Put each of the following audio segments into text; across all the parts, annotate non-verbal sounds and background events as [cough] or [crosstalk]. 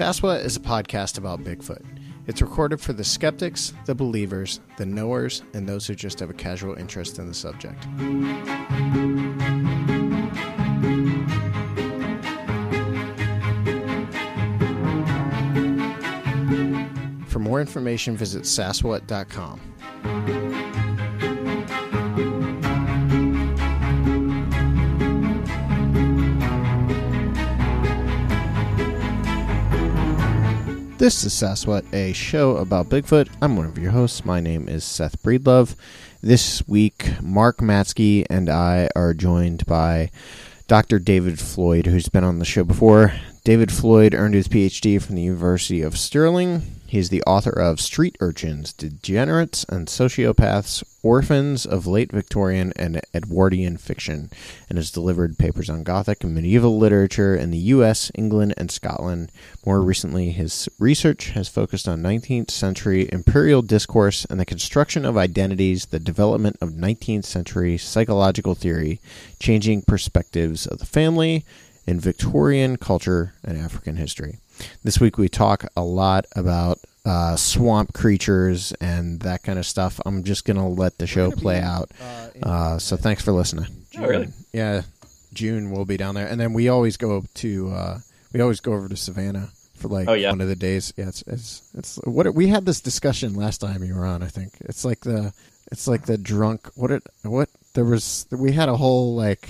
Saswa is a podcast about Bigfoot. It's recorded for the skeptics, the believers, the knowers, and those who just have a casual interest in the subject. For more information, visit saswat.com. This is Saswat, a show about Bigfoot. I'm one of your hosts. My name is Seth Breedlove. This week, Mark Matsky and I are joined by Dr. David Floyd, who's been on the show before. David Floyd earned his PhD from the University of Stirling. He's the author of Street Urchins, Degenerates and Sociopaths, Orphans of Late Victorian and Edwardian Fiction, and has delivered papers on Gothic and medieval literature in the US, England, and Scotland. More recently, his research has focused on 19th century imperial discourse and the construction of identities, the development of 19th century psychological theory, changing perspectives of the family, in Victorian culture and African history. This week we talk a lot about uh, swamp creatures and that kind of stuff. I'm just going to let the show play out. Uh, so thanks for listening. Oh, really? Yeah, June we'll be down there, and then we always go to uh, we always go over to Savannah for like Oh, yeah. one of the days. Yeah, it's it's it's what we had this discussion last time you were on. I think it's like the it's like the drunk. What it what there was we had a whole like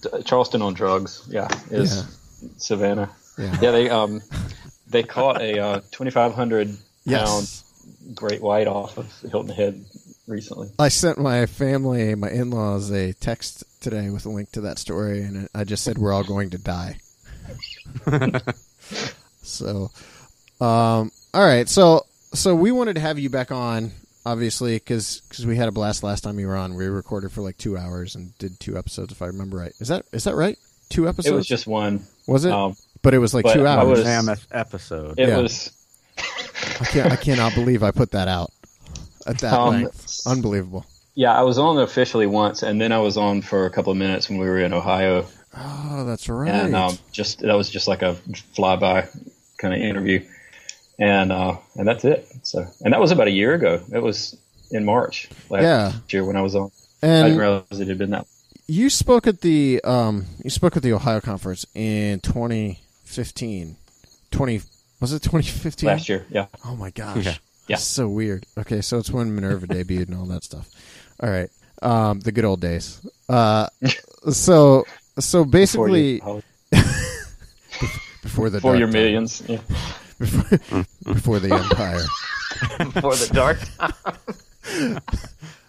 D- Charleston on drugs. Yeah, is Yeah. Savannah. Yeah Yeah, they um they caught a uh, 2,500 pound yes. great white off of Hilton Head recently. I sent my family, my in laws, a text today with a link to that story, and I just said we're all going to die. [laughs] so, um, all right, so so we wanted to have you back on, obviously, because we had a blast last time you were on. We recorded for like two hours and did two episodes, if I remember right. Is that is that right? Two episodes? It was just one. Was it? Um, but it was like but two hours. was- mammoth episode. it Yeah. was I can't. I cannot believe I put that out at that Um, length. Unbelievable. yeah. I was on officially once, and then I was on for a couple of minutes when we were in Ohio, Oh, that's right. and um, just that was just like a flyby kind of interview, and uh, and that's it. So, and that was about a year ago. It was in March last Yeah. year when I was on. I and didn't realize it had been that. You spoke at the um you spoke at the Ohio conference in 2015. 20 was it 2015? last year. Yeah. Oh my gosh. Yeah. Yeah. So weird. Okay, so it's when Minerva debuted and all that stuff. All right. Um the good old days. Uh [laughs] so so Before basically you- [laughs] before the for dark your time. millions. Yeah. before, [laughs] before the empire. before the dark.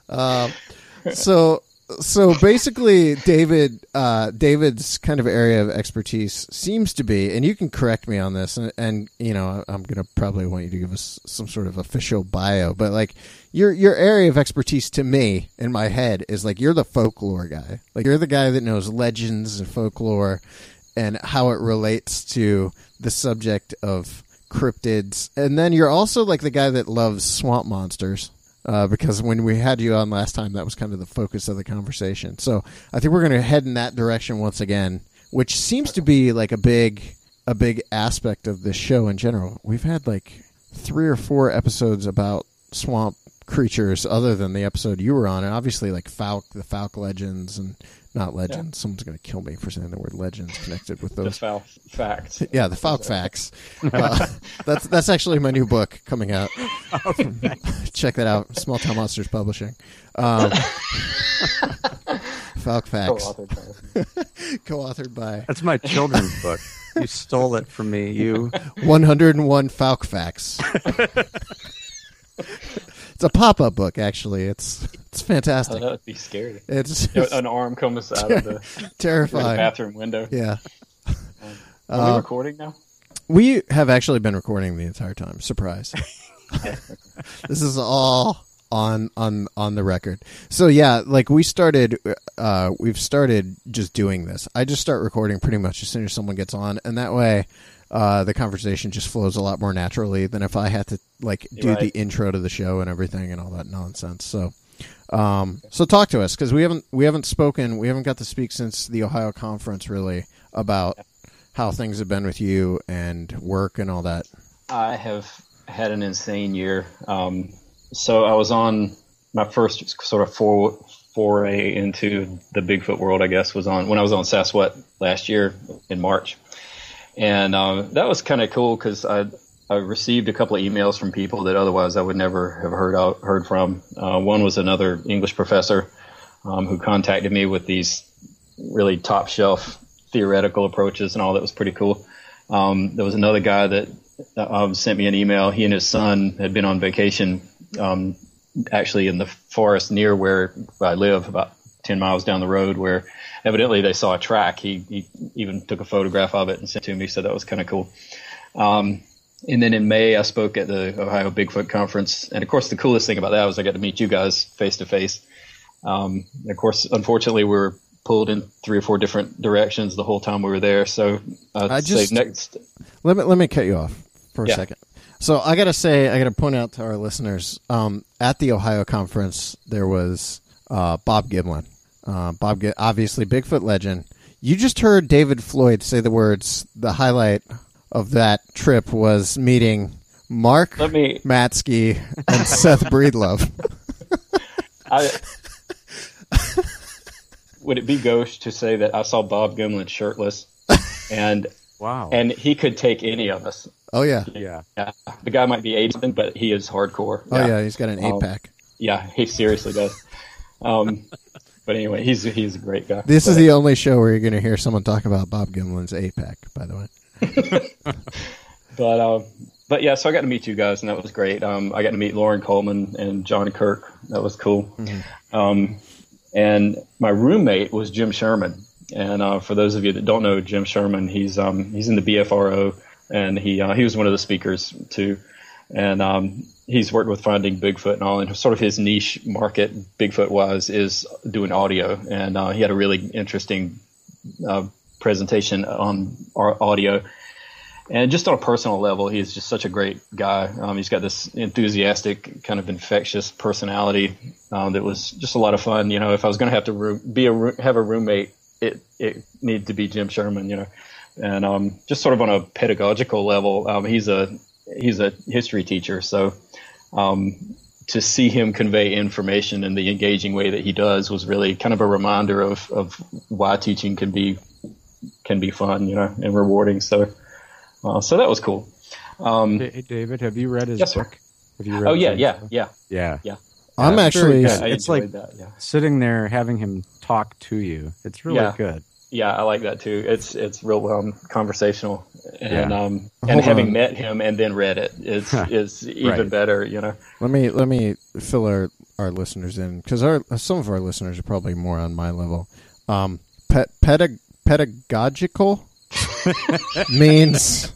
Um, so so basically david uh, david's kind of area of expertise seems to be and you can correct me on this and, and you know i'm gonna probably want you to give us some sort of official bio but like your your area of expertise to me in my head is like you're the folklore guy. Like you're the guy that knows legends and folklore and how it relates to the subject of cryptids. And then you're also like the guy that loves swamp monsters uh, because when we had you on last time, that was kind of the focus of the conversation. So I think we're going to head in that direction once again, which seems to be like a big, a big aspect of this show in general. We've had like three or four episodes about swamp creatures, other than the episode you were on, and obviously like Fouke, the Fouke legends, and not legends. Someone's going to kill me for saying the word legends connected with The those. foul facts. [laughs] Yeah, the Fouke facts. [laughs] Uh, that's that's actually my new book coming out. [laughs] Check that out. Small Town Monsters Publishing. Um, Fouke facts, Co-authored by- co-authored by That's my children's book. You stole it from me. You 101 Fouke facts. It's a pop-up book, actually. It's it's Oh, fantastic. that would be scary. It's, know, An arm comes out of the, [laughs] through the terrifying. bathroom window. Yeah. Are Uh, we recording now? We have actually been recording the entire time. Surprise. [laughs] this is all on on on the record. So yeah, like we started uh we've started just doing this. I just start recording pretty much as soon as someone gets on and that way uh the conversation just flows a lot more naturally than if I had to like do Right. the intro to the show and everything and all that nonsense. So um so talk to us cuz we haven't we haven't spoken, we haven't got to speak since the Ohio conference really about how things have been with you and work and all that. I have had an insane year. Um, so I was on my first sort of for, foray into the Bigfoot world. I guess was on when I was on Sasquatch last year in March, and um, that was kind of cool because I I received a couple of emails from people that otherwise I would never have heard out, heard from. Uh, one was another English professor um, who contacted me with these really top shelf theoretical approaches and all that was pretty cool. Um, there was another guy that um, sent me an email. He and his son had been on vacation, um, actually in the forest near where I live, about 10 miles down the road, where evidently they saw a track. He, he even took a photograph of it and sent it to me, so that was kind of cool. Um, and then in May, I spoke at the Ohio Bigfoot Conference. And of course, the coolest thing about that was I got to meet you guys face to face. Um, of course, unfortunately, we were pulled in three or four different directions the whole time we were there. So I'd I say just- next. Let me let me cut you off for a Yeah. second. So I gotta say, I gotta point out to our listeners, um, at the Ohio conference, there was uh, Bob Gimlin. Uh, Bob, Gi- obviously Bigfoot legend. You just heard David Floyd say the words. The highlight of that trip was meeting Mark Let me. Matsky and Seth Breedlove. [laughs] I, would it be gauche to say that I saw Bob Gimlin shirtless, and [laughs] Wow. and he could take any of us. Oh yeah, yeah. Yeah, the guy might be eighty but he is hardcore. oh yeah, he's got an eight Um, pack. yeah, he seriously does. Um, but anyway, he's he's a great guy. This is the only show where you're going to hear someone talk about Bob Gimlin's APEC. By the way, [laughs] But um, but yeah, so I got to meet you guys, and that was great. Um, I got to meet Loren Coleman and John Kirk. That was cool. Um, and my roommate was Jim Sherman. And uh, for those of you that don't know Jim Sherman, he's um, he's in the BFRO, and he uh, he was one of the speakers too. And um, he's worked with Finding Bigfoot and all, and sort of his niche market, Bigfoot wise, is doing audio. And uh, he had a really interesting uh, presentation on our audio. And just on a personal level, he's just such a great guy. Um, he's got this enthusiastic, kind of infectious personality um, that was just a lot of fun. You know, if I was going to have to be a have a roommate, it it needed to be Jim Sherman. You know, and um, just sort of on a pedagogical level, um, he's a he's a history teacher, so um, to see him convey information in the engaging way that he does was really kind of a reminder of, of why teaching can be can be fun, you know, and rewarding. So, uh, so that was cool. Um, Hey, David, have you read his Yes, sir. book? Have you read oh yeah, yeah, book? yeah, yeah. yeah. I'm actually. very good. It's like- that. Yeah, Sitting there, having him talk to you, it's really Yeah. good. Yeah, I like that too. It's it's real um, conversational, and Yeah. um, Hold and having on. met him and then read it is is even Right. better. You know. Let me let me fill our our listeners in because our some of our listeners are probably more on my level. Um, pet, pedag- pedagogical [laughs] means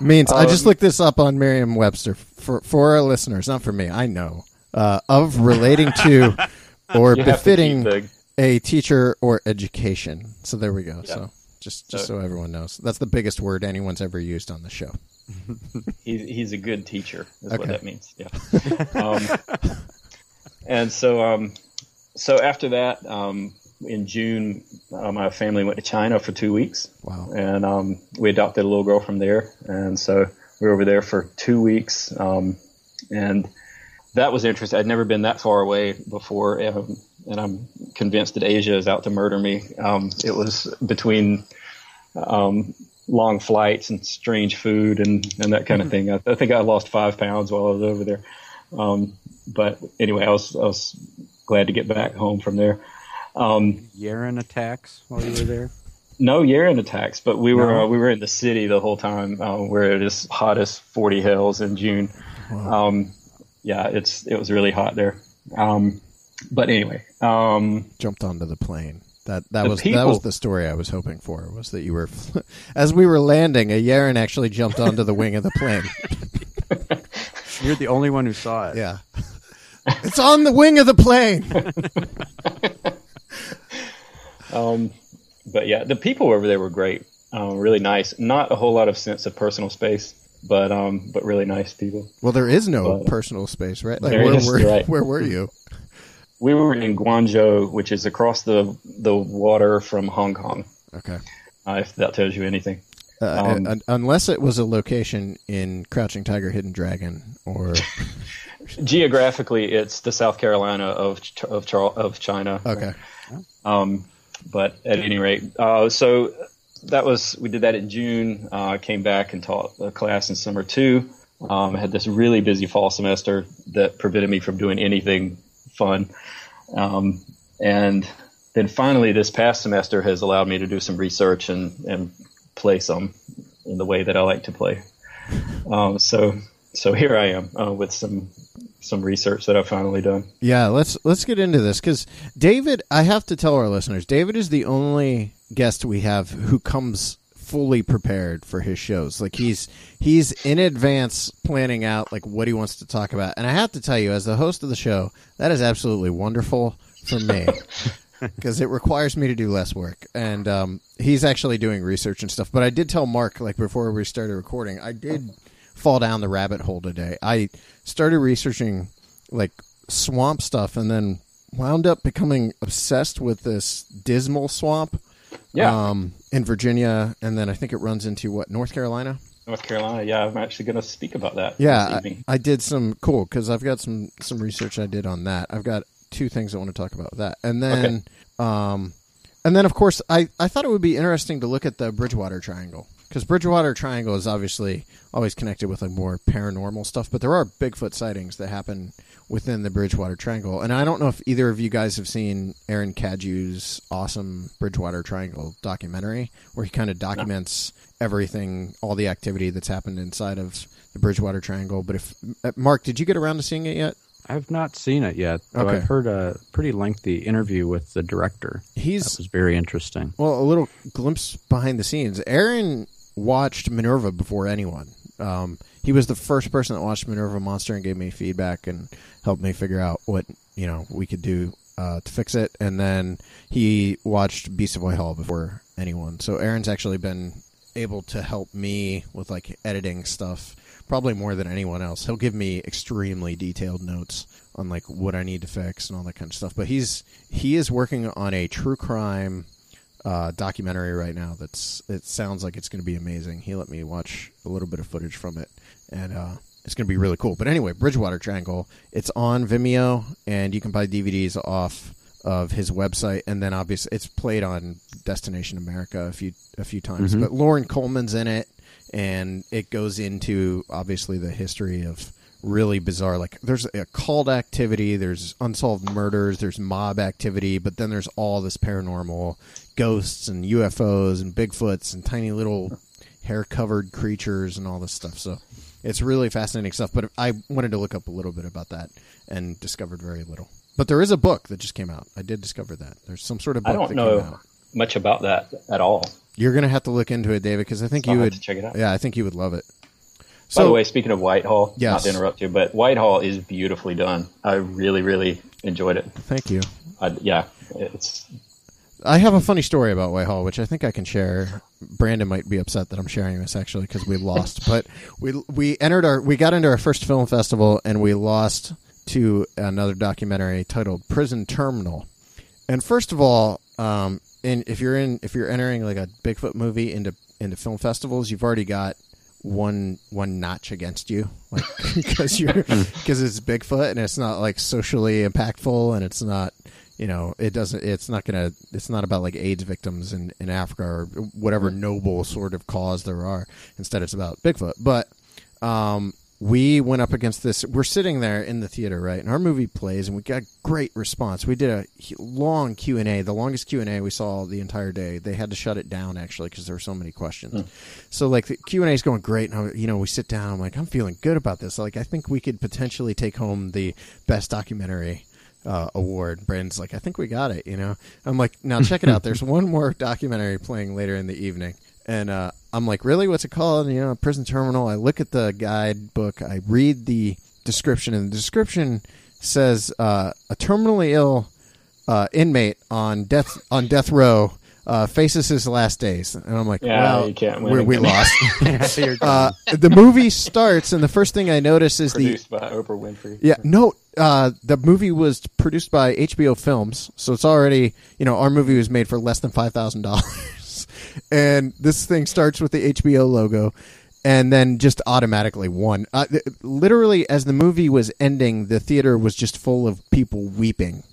means. I just Um, looked this up on Merriam-Webster for for our listeners, not for me. I know uh, of relating to [laughs] or You have to befitting keep the- a teacher or education. So there we go. Yeah. So just just So- so everyone knows, that's the biggest word anyone's ever used on the show. [laughs] he's he's a good teacher is Okay. what that means yeah um, and so um, so after that um, in june uh, my family went to china for two weeks Wow. and um, we adopted a little girl from there and so we were over there for two weeks um, and that was interesting i'd never been that far away before um, and i'm convinced that asia is out to murder me um, it was between um, long flights and strange food and, and that kind of thing. I, I think I lost five pounds while I was over there. Um, but anyway, I was, I was glad to get back home from there. Um, Yeren attacks while you were there. no Yeren attacks, but we were No? uh, we were in the city the whole time. Uh, where it is hot as forty hells in June. Um, yeah, it's it was really hot there. Um, but anyway, um, jumped onto the plane. That that The was that was the story I was hoping for. Was that you were [laughs] as we were landing, a Yeren actually jumped onto the wing of the plane. [laughs] You're the only one who saw it. Yeah, it's on the wing of the plane. [laughs] Um, but yeah, the people over there were great, um, really nice. Not a whole lot of sense of personal space, but um, but really nice people. Well, there is no But- personal space, right? Like There where is, were right. where were you? We were in Guangzhou, which is across the the water from Hong Kong. Okay, uh, if that tells you anything. Uh, Um, un- unless it was a location in Crouching Tiger, Hidden Dragon, or [laughs] Geographically, it's the South Carolina of Ch- of Char- of China. okay, Um, but at any rate, uh, so that was we did that in June. Uh, came back and taught a class in summer two. Um, I had this really busy fall semester that prevented me from doing anything fun. Um, and then finally, this past semester has allowed me to do some research and, and play some in the way that I like to play. Um, so so here I am uh, with some some research that I've finally done. yeah. Let's let's get into this because David. I have to tell our listeners, David is the only guest we have who comes fully prepared for his shows. Like he's he's in advance planning out like what he wants to talk about. And I have to tell you, as the host of the show, that is absolutely wonderful for me. [laughs] because it requires me to do less work. And um, he's actually doing research and stuff. But I did tell Mark, like before we started recording, I did fall down the rabbit hole today. I started researching like swamp stuff, and then wound up becoming obsessed with this dismal swamp. Yeah. Um, in Virginia, and then I think it runs into what North Carolina. North Carolina. Yeah, I'm actually going to speak about that. Yeah, this I. I did some cool because I've got some some research I did on that. I've got two things I want to talk about with that, and then um, and then of course I I thought it would be interesting to look at the Bridgewater Triangle because Bridgewater Triangle is obviously always connected with like more paranormal stuff, but there are Bigfoot sightings that happen within the Bridgewater Triangle, and I don't know if either of you guys have seen Aaron Cadieux's awesome Bridgewater Triangle documentary where he kind of documents everything, all the activity that's happened inside of the Bridgewater Triangle. But if uh, Mark, did you get around to seeing it yet? I've not seen it yet, though Okay. I've heard a pretty lengthy interview with the director. He's That was very interesting. Well, a little glimpse behind the scenes. Aaron watched Minerva before anyone. Um, he was the first person that watched Minerva Monster and gave me feedback and helped me figure out what you know we could do uh, to fix it. And then he watched Beast of Whitehall before anyone. So Aaron's actually been able to help me with like editing stuff probably more than anyone else. He'll give me extremely detailed notes on like what I need to fix and all that kind of stuff. But he's he is working on a true crime uh, documentary right now. That's it sounds like it's going to be amazing. He let me watch a little bit of footage from it, and uh, it's going to be really cool. But anyway, Bridgewater Triangle. It's on Vimeo, and you can buy DVDs off of his website, and then obviously it's played on Destination America a few a few times. Mhm. But Loren Coleman's in it, and it goes into obviously the history of really bizarre like there's a cult activity there's unsolved murders there's mob activity but then there's all this paranormal ghosts and ufos and bigfoots and tiny little [laughs] hair covered creatures and all this stuff so it's really fascinating stuff but i wanted to look up a little bit about that and discovered very little but there is a book that just came out i did discover that there's some sort of book I don't that know came out much about that at all. you're gonna have to look into it david because i think I'll you would to check it out. yeah i think you would love it By the way, speaking of Whitehall, Yes. not to interrupt you, but Whitehall is beautifully done. I really, really enjoyed it. thank you I, yeah, it's I have a funny story about Whitehall, which I think I can share. Brandon might be upset that I'm sharing this actually because we lost, but we we entered our we got into our first film festival and we lost to another documentary titled Prison Terminal. And first of all, um, and if you're in if you're entering like a Bigfoot movie into into film festivals, you've already got one one notch against you, [laughs] like because you're because it's Bigfoot and it's not like socially impactful and it's not you know it doesn't it's not gonna it's not about like AIDS victims in in Africa or whatever noble sort of cause there are. Instead, it's about Bigfoot. But um, we went up against this. We're sitting there in the theater, right? And our movie plays, and we got great response. We did a long Q and A, the longest Q and A we saw the entire day. They had to shut it down actually because there were so many questions. So like the Q and A is going great, and I, you know we sit down. I'm like, I'm feeling good about this. Like I think we could potentially take home the best documentary. Uh, award. Brandon's like, I think we got it. You know, I'm like, now check it out. There's [laughs] one more documentary playing later in the evening, and uh, I'm like, really? What's it called? You know, prison terminal. I look at the guidebook. I read the description, and the description says uh, a terminally ill uh, inmate on death on death row uh, faces his last days. And I'm like, Yeah, wow, you can't win we, lost. [laughs] [laughs] Uh, the movie starts, and the first thing I notice is the produced by Oprah Winfrey. yeah, no. Uh, the movie was produced by HBO Films, so it's already you know our movie was made for less than five thousand dollars, [laughs] and this thing starts with the HBO logo, and then just automatically won. Uh, th- literally, as the movie was ending, the theater was just full of people weeping,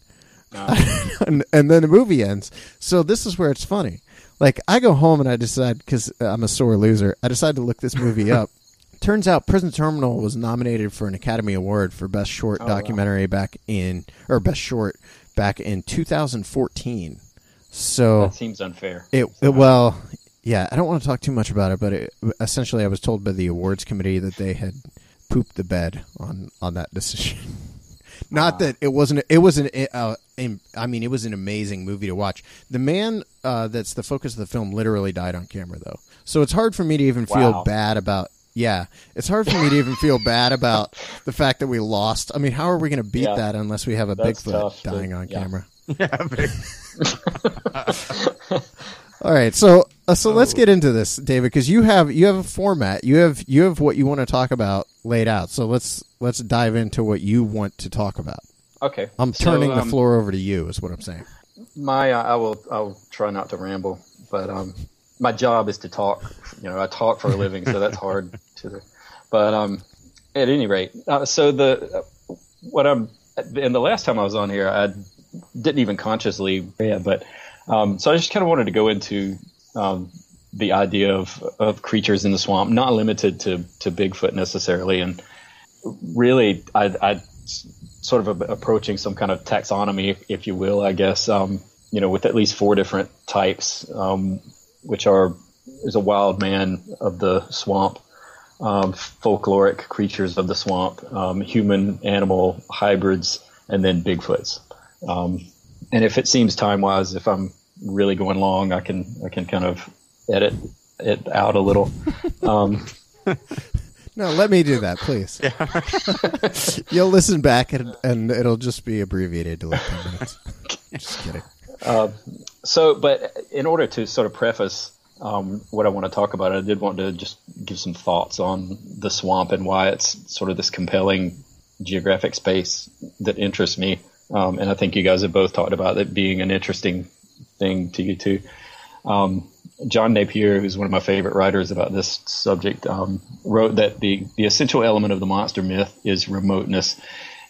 [laughs] and, and then the movie ends. So this is where it's funny. Like I go home and I decide because I'm a sore loser. I decide to look this movie up. [laughs] Turns out Prison Terminal was nominated for an Academy Award for Best Short Oh, wow. Documentary back in or Best Short back in 2014. So That seems unfair. it, it- well, yeah, I don't want to talk too much about it, but it, essentially, I was told by the awards committee that they had pooped the bed on on that decision. [laughs] Not that it wasn't. It was an. Uh, I mean, it was an amazing movie to watch. The man uh, that's the focus of the film literally died on camera, though. So it's hard for me to even feel bad about. Yeah, it's hard for me to even feel bad about the fact that we lost. I mean, how are we going to beat Yeah. that unless we have a That's Bigfoot tough to- dying on yeah. camera? [laughs] Yeah, [laughs] All right, so uh, so let's get into this, David, because you have you have a format, you have you have what you want to talk about laid out. So let's let's dive into what you want to talk about. Okay. I'm So, turning the um, floor over to you, is what I'm saying. My, uh, I will, I'll try not to ramble, but um, my job is to talk. You know, I talk for a living, so that's hard [laughs] to. But um, at any rate, uh, so the what I'm and the last time I was on here, I didn't even consciously, yeah, but um, so I just kind of wanted to go into um, the idea of of creatures in the swamp, not limited to to Bigfoot necessarily, and really, I, I sort of a, approaching some kind of taxonomy, if, you will, I guess. Um, you know, with at least four different types, um, which are is a wild man of the swamp, um, folkloric creatures of the swamp, um, human animal hybrids, and then Bigfoots. Um, and if it seems time wise, if I'm really going long, I can I can kind of edit it out a little. [laughs] [laughs] No, let me do that, please. [laughs] [laughs] You'll listen back and and it'll just be abbreviated to like ten minutes. [laughs] just kidding. Uh, so, but in order to sort of preface um, what I want to talk about, I did want to just give some thoughts on the swamp and why it's sort of this compelling geographic space that interests me. Um, and I think you guys have both talked about it being an interesting thing to you too. Um, John Napier, who's one of my favorite writers about this subject, um, wrote that the, the essential element of the monster myth is remoteness,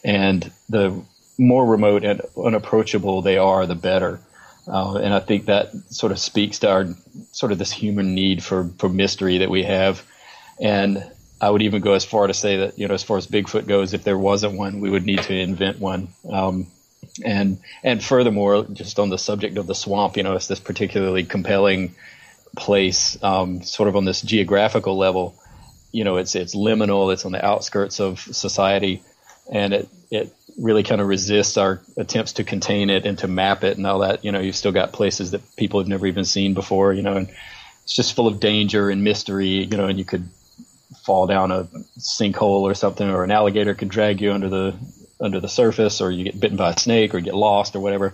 and the more remote and unapproachable they are, the better. Uh, and I think that sort of speaks to our sort of this human need for, for mystery that we have. And I would even go as far to say that, you know, as far as Bigfoot goes, if there wasn't one, we would need to invent one. Um, and and furthermore, just on the subject of the swamp, you know, it's this particularly compelling place, um, sort of on this geographical level. You know, it's it's liminal, it's on the outskirts of society, and it it really kind of resists our attempts to contain it and to map it and all that. You know, you've still got places that people have never even seen before. You know, and it's just full of danger and mystery. You know, and you could fall down a sinkhole or something, or an alligator could drag you under the under the surface, or you get bitten by a snake, or get lost, or whatever.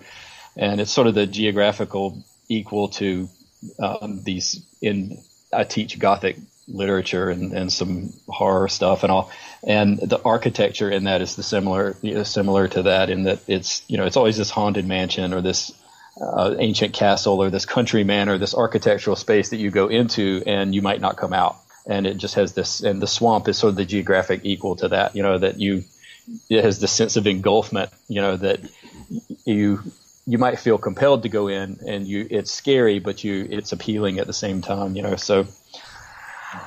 And it's sort of the geographical equal to um, these. In I teach Gothic literature and, and some horror stuff and all, and the architecture in that is the similar you know, similar to that in that it's you know it's always this haunted mansion or this uh, ancient castle or this country manor, this architectural space that you go into and you might not come out. And it just has this, and the swamp is sort of the geographic equal to that, you know, that you, it has this sense of engulfment, you know, that you, you might feel compelled to go in and you, it's scary, but you, it's appealing at the same time, you know, so,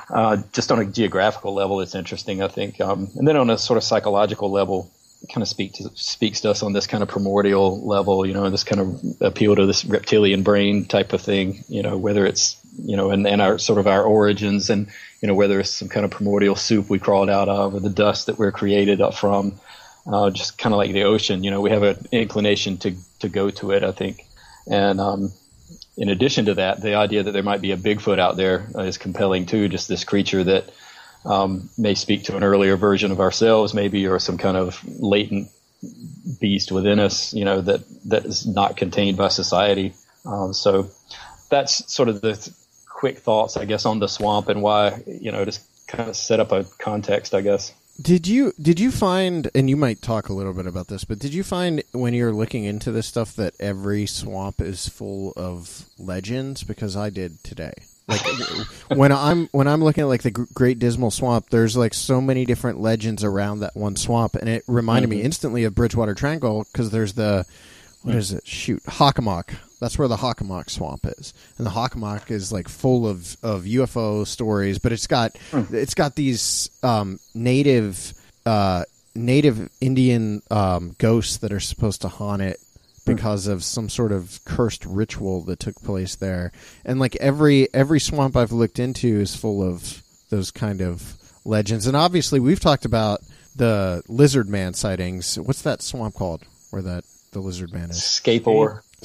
uh, just on a geographical level, it's interesting, I think. Um, and then on a sort of psychological level, kind of speak to, speaks to us on this kind of primordial level, you know, this kind of appeal to this reptilian brain type of thing, you know, whether it's, you know, and, and our sort of our origins and, you know, whether it's some kind of primordial soup we crawled out of or the dust that we're created up from, uh, just kind of like the ocean, you know, we have an inclination to, to go to it, I think. And, um, in addition to that, the idea that there might be a Bigfoot out there uh, compelling too. Just this creature that um, may speak to an earlier version of ourselves, maybe, or some kind of latent beast within us, you know, that that is not contained by society. Um, so that's sort of the th- quick thoughts, I guess, on the swamp and why, you know, just kind of set up a context, I guess. Did you did you find and you might talk a little bit about this, but did you find when you're looking into this stuff that every swamp is full of legends because I did today. Like [laughs] when I'm when I'm looking at like the Great Dismal Swamp, there's like so many different legends around that one swamp, and it reminded mm-hmm. me instantly of Bridgewater Triangle because there's the what is it? Shoot, Hockomock. That's where the Hockomock Swamp is, and the Hockomock is like full of, of UFO stories. But it's got mm. it's got these um, native uh, native Indian um, ghosts that are supposed to haunt it because of some sort of cursed ritual that took place there. And like every every swamp I've looked into is full of those kind of legends. And obviously, we've talked about the lizard man sightings. What's that swamp called? Where that the lizard man is?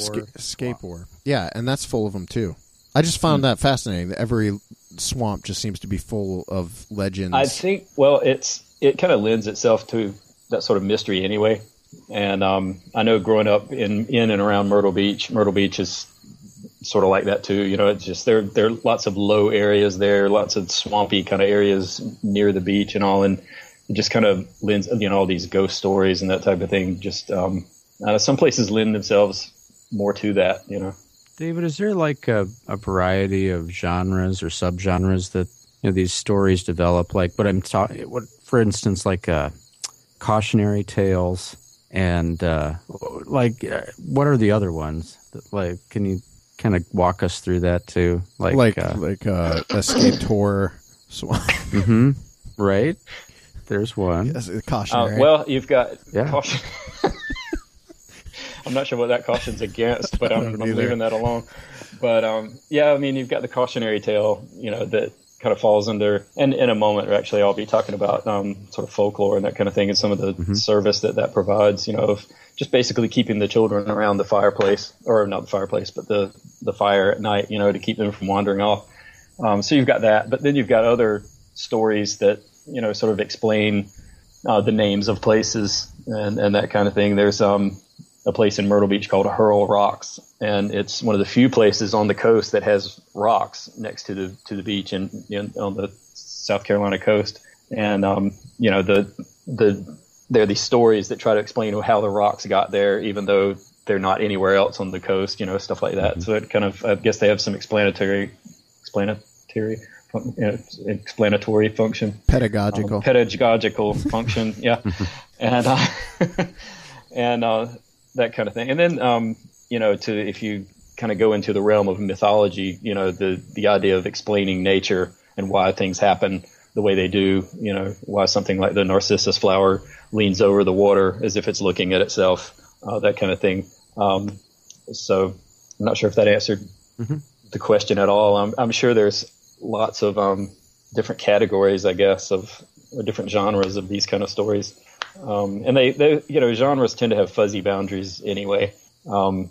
Scape Ore. Scapor. Yeah, and that's full of them too. I just found hmm. that fascinating. That every swamp just seems to be full of legends. I think. Well, it's it kind of lends itself to that sort of mystery anyway. And um, I know growing up in in and around Myrtle Beach, Myrtle Beach is sort of like that too. You know, it's just there there are lots of low areas there, lots of swampy kind of areas near the beach and all, and it just kind of lends you know all these ghost stories and that type of thing. Just um, uh, some places lend themselves more to that. You know. David, is there like a, a variety of genres or subgenres that you know these stories develop? Like what I'm talking, what for instance, like uh, cautionary tales and uh, like uh, what are the other ones that, like can you kind of walk us through that too like like uh, like uh escape tour [laughs] mm-hmm. right there's one yes, cautionary. Uh, well you've got yeah. caution [laughs] i'm not sure what that caution's against but [laughs] i'm, I'm leaving that alone but um, yeah i mean you've got the cautionary tale you know that kind of falls under, and in a moment, actually, I'll be talking about um, sort of folklore and that kind of thing, and some of the mm-hmm. service that that provides. You know, of just basically keeping the children around the fireplace, or not the fireplace, but the the fire at night. You know, to keep them from wandering off. Um, so you've got that, but then you've got other stories that you know sort of explain uh, the names of places and and that kind of thing. There's um a place in Myrtle Beach called Hurl Rocks, and it's one of the few places on the coast that has rocks next to the to the beach and on the South Carolina coast. And um, you know the the there are these stories that try to explain how the rocks got there, even though they're not anywhere else on the coast. You know stuff like that. Mm-hmm. So it kind of I guess they have some explanatory explanatory you know, explanatory function, pedagogical, um, pedagogical function. Yeah, [laughs] and uh, [laughs] and uh, that kind of thing. And then, um, you know, to if you kind of go into the realm of mythology, you know, the the idea of explaining nature and why things happen the way they do, you know, why something like the narcissus flower leans over the water as if it's looking at itself, uh, that kind of thing. Um, so I'm not sure if that answered mm-hmm. the question at all. I'm, I'm sure there's lots of um, different categories, I guess, of different genres of these kind of stories. Um, and they, they, you know, genres tend to have fuzzy boundaries anyway. Um,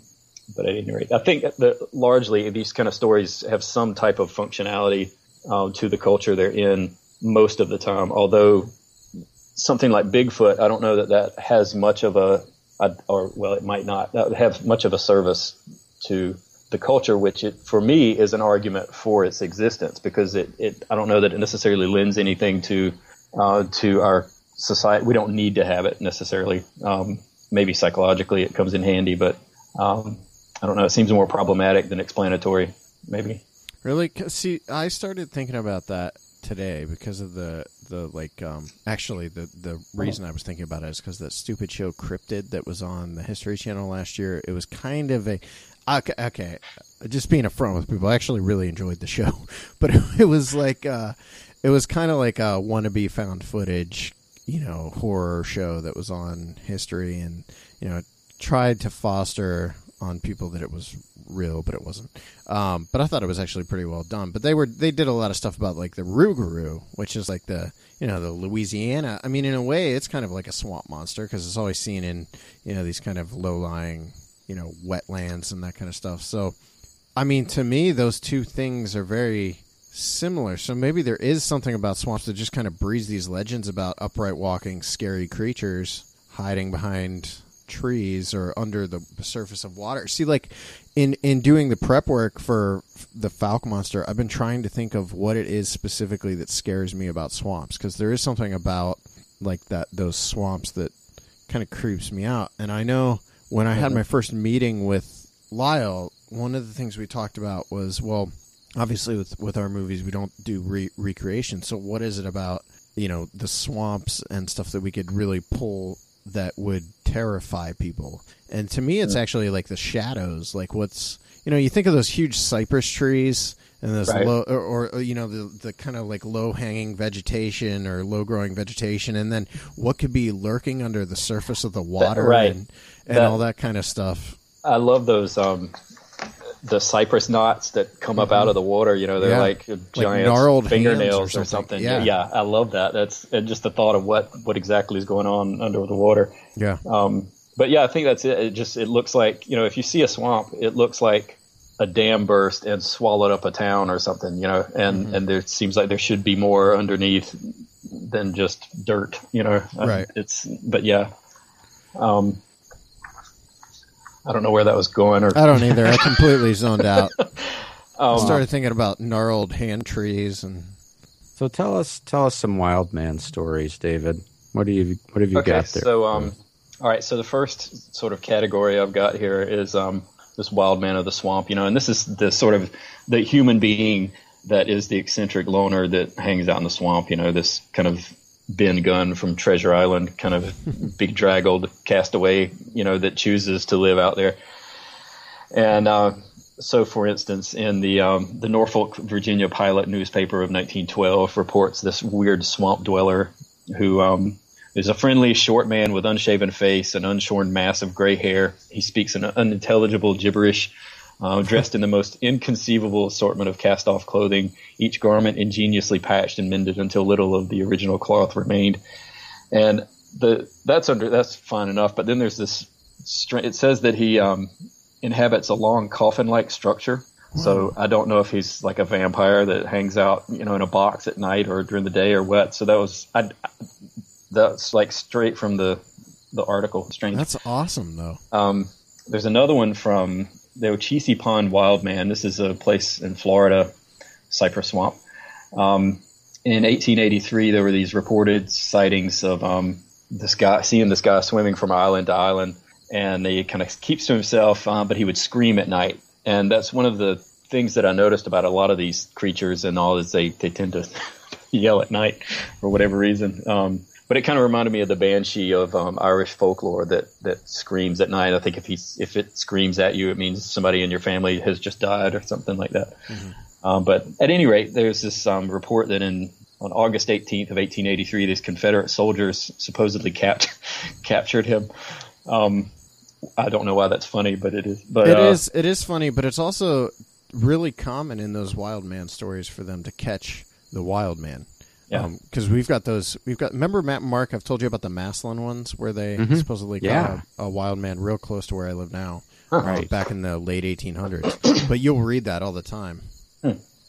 but at any rate, I think that largely these kind of stories have some type of functionality um, to the culture they're in most of the time. Although something like Bigfoot, I don't know that that has much of a, a or well, it might not have much of a service to the culture, which it, for me is an argument for its existence because it, it I don't know that it necessarily lends anything to uh, to our society. We don't need to have it necessarily. Um, maybe psychologically it comes in handy, but um, I don't know. It seems more problematic than explanatory. Maybe. Really? See, I started thinking about that today because of the the like um actually the the reason I was thinking about it is because that stupid show Cryptid that was on the History Channel last year. It was kind of a okay, okay just being upfront with people. I actually really enjoyed the show, [laughs] but it was like uh it was kind of like a wannabe found footage you know horror show that was on history and you know tried to foster on people that it was real but it wasn't. Um, but i thought it was actually pretty well done. But they were they did a lot of stuff about like the rougarou which is like the you know the louisiana. I mean in a way it's kind of like a swamp monster because it's always seen in you know these kind of low-lying you know wetlands and that kind of stuff. So i mean to me those two things are very similar. So maybe there is something about swamps that just kind of breeds these legends about upright walking, scary creatures hiding behind trees or under the surface of water. See, like in in doing the prep work for the Fouke monster, I've been trying to think of what it is specifically that scares me about swamps because there is something about like that those swamps that kind of creeps me out. And I know when I had my first meeting with Lyle, one of the things we talked about was well, obviously with with our movies we don't do re- recreation. So what is it about you know the swamps and stuff that we could really pull that would terrify people? And to me, it's actually like the shadows. Like what's you know you think of those huge cypress trees and this Right. low or, or you know the the kind of like low hanging vegetation or low growing vegetation and then what could be lurking under the surface of the water right. and, and That- all that kind of stuff I love those um, the cypress knots that come up out of the water. You know, they're. Yeah. like giant gnarled fingernails or or something. something. Yeah. yeah, I love that. That's and just the thought of what what exactly is going on under the water. yeah Um, but yeah, I think that's it. It just it looks like you know if you see a swamp, it looks like a dam burst and swallowed up a town or something. You know, and Mm-hmm. and there seems like there should be more underneath than just dirt. You know, Right. It's but yeah. Um, I don't know where that was going, or I don't either I completely zoned out [laughs] um, started thinking about gnarled hand trees and So tell us tell us some wild man stories, David. What do you what have you okay, got there? so um, all right. So the first sort of category I've got here is um, this wild man of the swamp. You know, and this is the sort of the human being that is the eccentric loner that hangs out in the swamp. You know, this kind of Ben Gunn from Treasure Island, kind of big draggled castaway. You know, that chooses to live out there. And uh, so, for instance, in the um, the Norfolk, Virginia Pilot newspaper of 1912 reports this weird swamp dweller who um, is a friendly short man with unshaven face and unshorn mass of gray hair. He speaks an unintelligible gibberish, uh, dressed in the most inconceivable assortment of cast-off clothing, each garment ingeniously patched and mended until little of the original cloth remained. And the that's under that's fine enough. But then there's this. It says that he um, inhabits a long coffin-like structure. So I don't know if he's like a vampire that hangs out, you know, in a box at night or during the day or what. So that was I, that's like straight from the the article. Strange. that's awesome though Um, there's another one from the Ocheesee Pond Wild Man. This is a place in Florida, Cypress Swamp. Um, in 1883, there were these reported sightings of um, this guy seeing this guy swimming from island to island, and he kind of keeps to himself, um, but he would scream at night. And that's one of the things that I noticed about a lot of these creatures and all is they, they tend to [laughs] yell at night for whatever reason. Um, but it kind of reminded me of the banshee of um, Irish folklore that, that screams at night. I think if he's if it screams at you, it means somebody in your family has just died or something like that. Um, but at any rate, there's this um, report that in on August 18th of 1883, these Confederate soldiers supposedly capt- [laughs] captured him. Um, I don't know why that's funny, but it is. But It uh, is. It is funny, but it's also really common in those wild man stories for them to catch the wild man. Yeah. Because we've got those. We've got. Remember, Matt and Mark. I've told you about the Maslin ones where they Mhm. supposedly caught Yeah. a, a wild man real close to where I live now. Right. uh, back in the late 1800s. [coughs] but you'll read that all the time.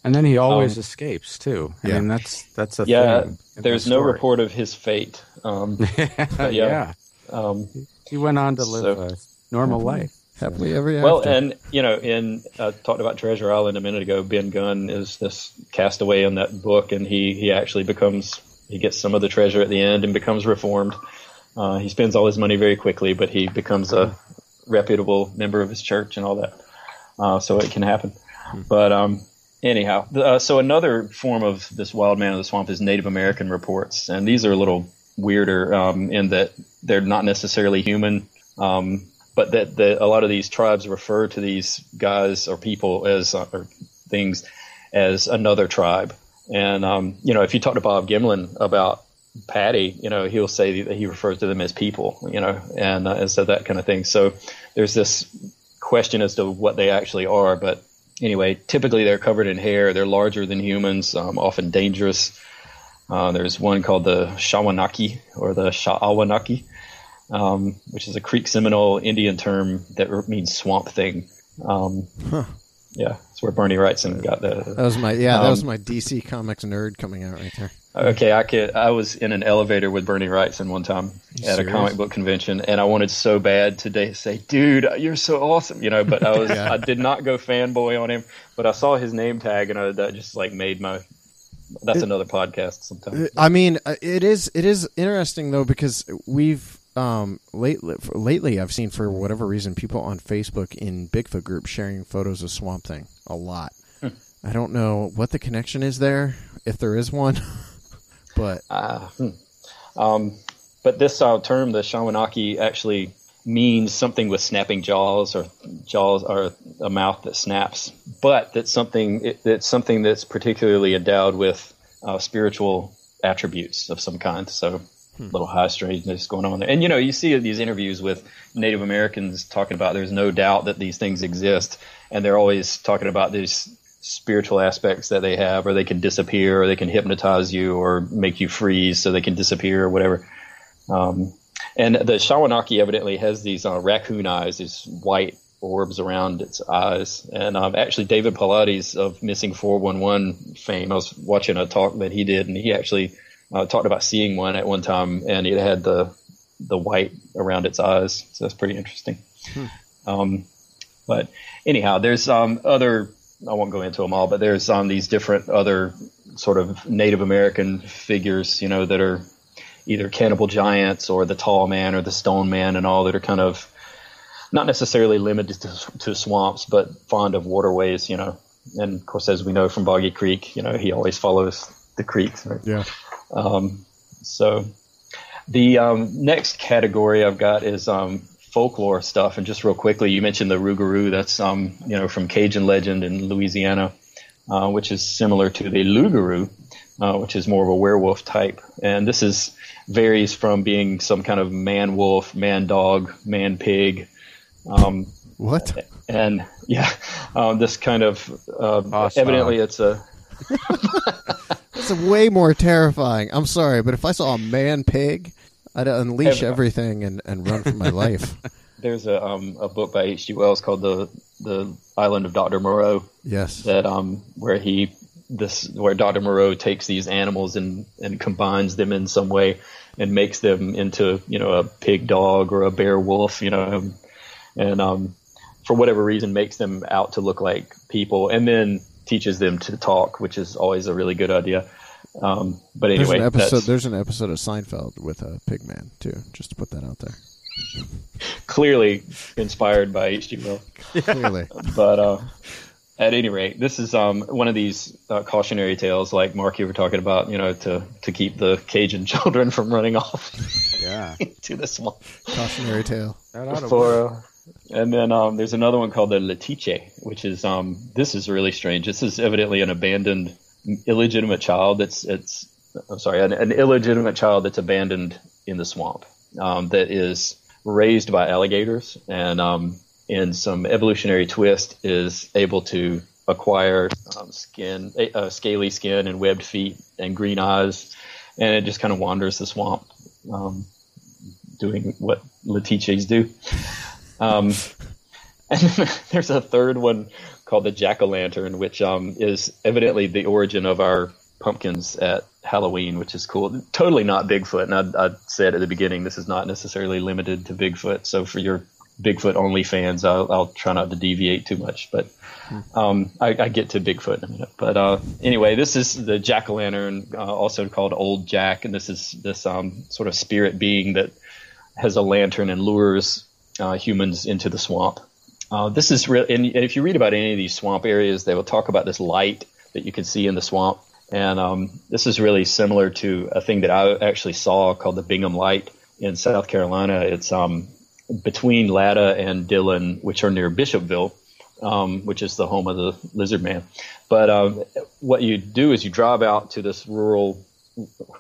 And then he always Um, escapes too. I Yeah. mean, that's that's a yeah, thing. there's the no report of his fate. Um, [laughs] yeah. yeah. um, he went on to live So- a normal life. Happily ever after. Well, and you know, in uh, talked about Treasure Island a minute ago. Ben Gunn is this castaway in that book, and he he actually becomes he gets some of the treasure at the end and becomes reformed. Uh, he spends all his money very quickly, but he becomes a reputable member of his church and all that. Uh, so it can happen. But um, anyhow, uh, so another form of this wild man of the swamp is Native American reports, and these are a little weirder um, in that they're not necessarily human. Um, but that a lot of these tribes refer to these guys or people as uh, or things as another tribe. And um, you know, if you talk to Bob Gimlin about Patty, you know, he'll say that he refers to them as people, you know, and uh, and so that kind of thing. So there's this question as to what they actually are, but anyway, typically they're covered in hair. They're larger than humans, um, often dangerous. Uh, there's one called the Shawanaki or the Sha'awanaki, um, which is a Creek Seminole Indian term that means swamp thing. Um, Huh. Yeah, that's where Bernie Wrightson got the. that was my yeah. that um, was my DC Comics nerd coming out right there. Okay, I could. I was in an elevator with Bernie Wrightson one time at a comic book convention, and I wanted so bad today to say, "Dude, you're so awesome," you know. But I was, [laughs] Yeah. I did not go fanboy on him, but I saw his name tag, and I, that just like made my that's another podcast. Sometimes. I mean, uh, it is it is interesting though because we've um lately lately I've seen for whatever reason people on Facebook in Bigfoot groups sharing photos of Swamp Thing a lot. Hmm. I don't know what the connection is there, if there is one, [laughs] but uh, hmm. um, but this uh, term, the Shawanaki, actually means something with snapping jaws or jaws or a mouth that snaps, but that's something it, that's something that's particularly endowed with uh, spiritual attributes of some kind. So hmm. little high strangeness going on there. And you know, you see these interviews with Native Americans talking about there's no doubt that these things exist, and they're always talking about these spiritual aspects that they have, or they can disappear, or they can hypnotize you, or make you freeze so they can disappear, or whatever. Um, and the Shawanaki evidently has these uh, raccoon eyes, these white orbs around its eyes. And um, actually, David Paulides of Missing 411 fame, I was watching a talk that he did, and he actually uh, talked about seeing one at one time, and it had the the white around its eyes. So that's pretty interesting. Hmm. Um, but anyhow, there's um, other. I won't go into them all, but there's um, these different other sort of Native American figures, you know, that are either cannibal giants or the tall man or the stone man and all that are kind of not necessarily limited to, to swamps, but fond of waterways, you know. And of course, as we know from Boggy Creek, you know, he always follows the creeks. Right? Yeah. Um, so the um, next category I've got is um, folklore stuff. And just real quickly, you mentioned the Rougarou. That's um, you know from Cajun legend in Louisiana, uh, which is similar to the Loup-garou, uh, which is more of a werewolf type. And this is varies from being some kind of man wolf, man dog, man pig. Um, what? And yeah, um, this kind of uh, evidently it's a. [laughs] [laughs] way more terrifying. I'm sorry, but if I saw a man pig, I'd unleash everything and, and run for my [laughs] life. There's a um, a book by H.G. Wells called the the Island of Doctor Moreau. Yes, that um where he this where Dr. Moreau takes these animals and, and combines them in some way and makes them into, you know, a pig dog or a bear wolf, you know, and um, for whatever reason makes them out to look like people and then teaches them to talk, which is always a really good idea. Um, but anyway, there's an episode. There's an episode of Seinfeld with a pig man too. Just to put that out there. Clearly inspired by H.G. Wells. [laughs] Clearly, but uh, at any rate, this is um, one of these uh, cautionary tales, like Mark, you were talking about, you know, to, to keep the Cajun [laughs] children from running off. Yeah. [laughs] to the swamp. Cautionary tale. For, uh, and then um, there's another one called the Letiche, which is um, this is really strange. This is evidently an abandoned, illegitimate child. That's it's I'm sorry, an, an illegitimate child that's abandoned in the swamp um, that is raised by alligators and um, in some evolutionary twist, is able to acquire um, skin, uh, scaly skin, and webbed feet and green eyes, and it just kind of wanders the swamp, um, doing what Letiches do. Um, [laughs] and there's a third one called the jack o' lantern, which um, is evidently the origin of our pumpkins at Halloween, which is cool. Totally not Bigfoot, and I, I said at the beginning this is not necessarily limited to Bigfoot. So for your Bigfoot only fans, I'll, I'll, try not to deviate too much, but um, I, I, get to Bigfoot in a minute. But uh, anyway, this is the jack o' lantern, uh, also called Old Jack, and this is this um, sort of spirit being that has a lantern and lures uh, humans into the swamp. Uh, this is real, and if you read about any of these swamp areas, they will talk about this light that you can see in the swamp, and um, this is really similar to a thing that I actually saw called the Bingham Light in South Carolina. It's um, between Latta and Dillon, which are near Bishopville, um, which is the home of the lizard man. But um, what you do is you drive out to this rural,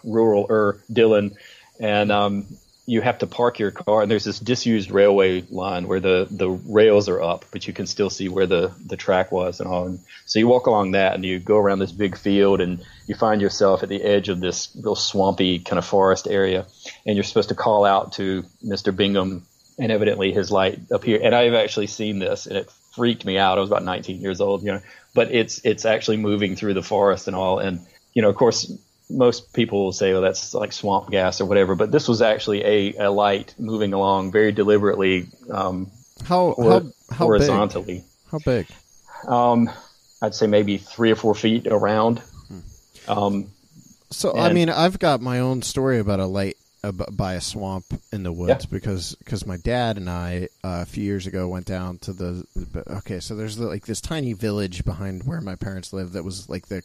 rural er Dillon, and um, you have to park your car. And there's this disused railway line where the, the rails are up, but you can still see where the, the track was and all. And so you walk along that, and you go around this big field, and you find yourself at the edge of this real swampy kind of forest area, and you're supposed to call out to Mr. Bingham and evidently his light appeared. And I've actually seen this, and it freaked me out. I was about 19 years old, you know, but it's it's actually moving through the forest and all. And you know, of course, most people will say, "Oh, that's like swamp gas or whatever," but this was actually a, a light moving along very deliberately. Um, how, how how horizontally? Big? How big? Um, I'd say maybe three or four feet around. Hmm. Um, So I mean, I've got my own story about a light ab- by a swamp in the woods because because my dad and I uh, a few years ago went down to the okay. So there's like this tiny village behind where my parents live that was like the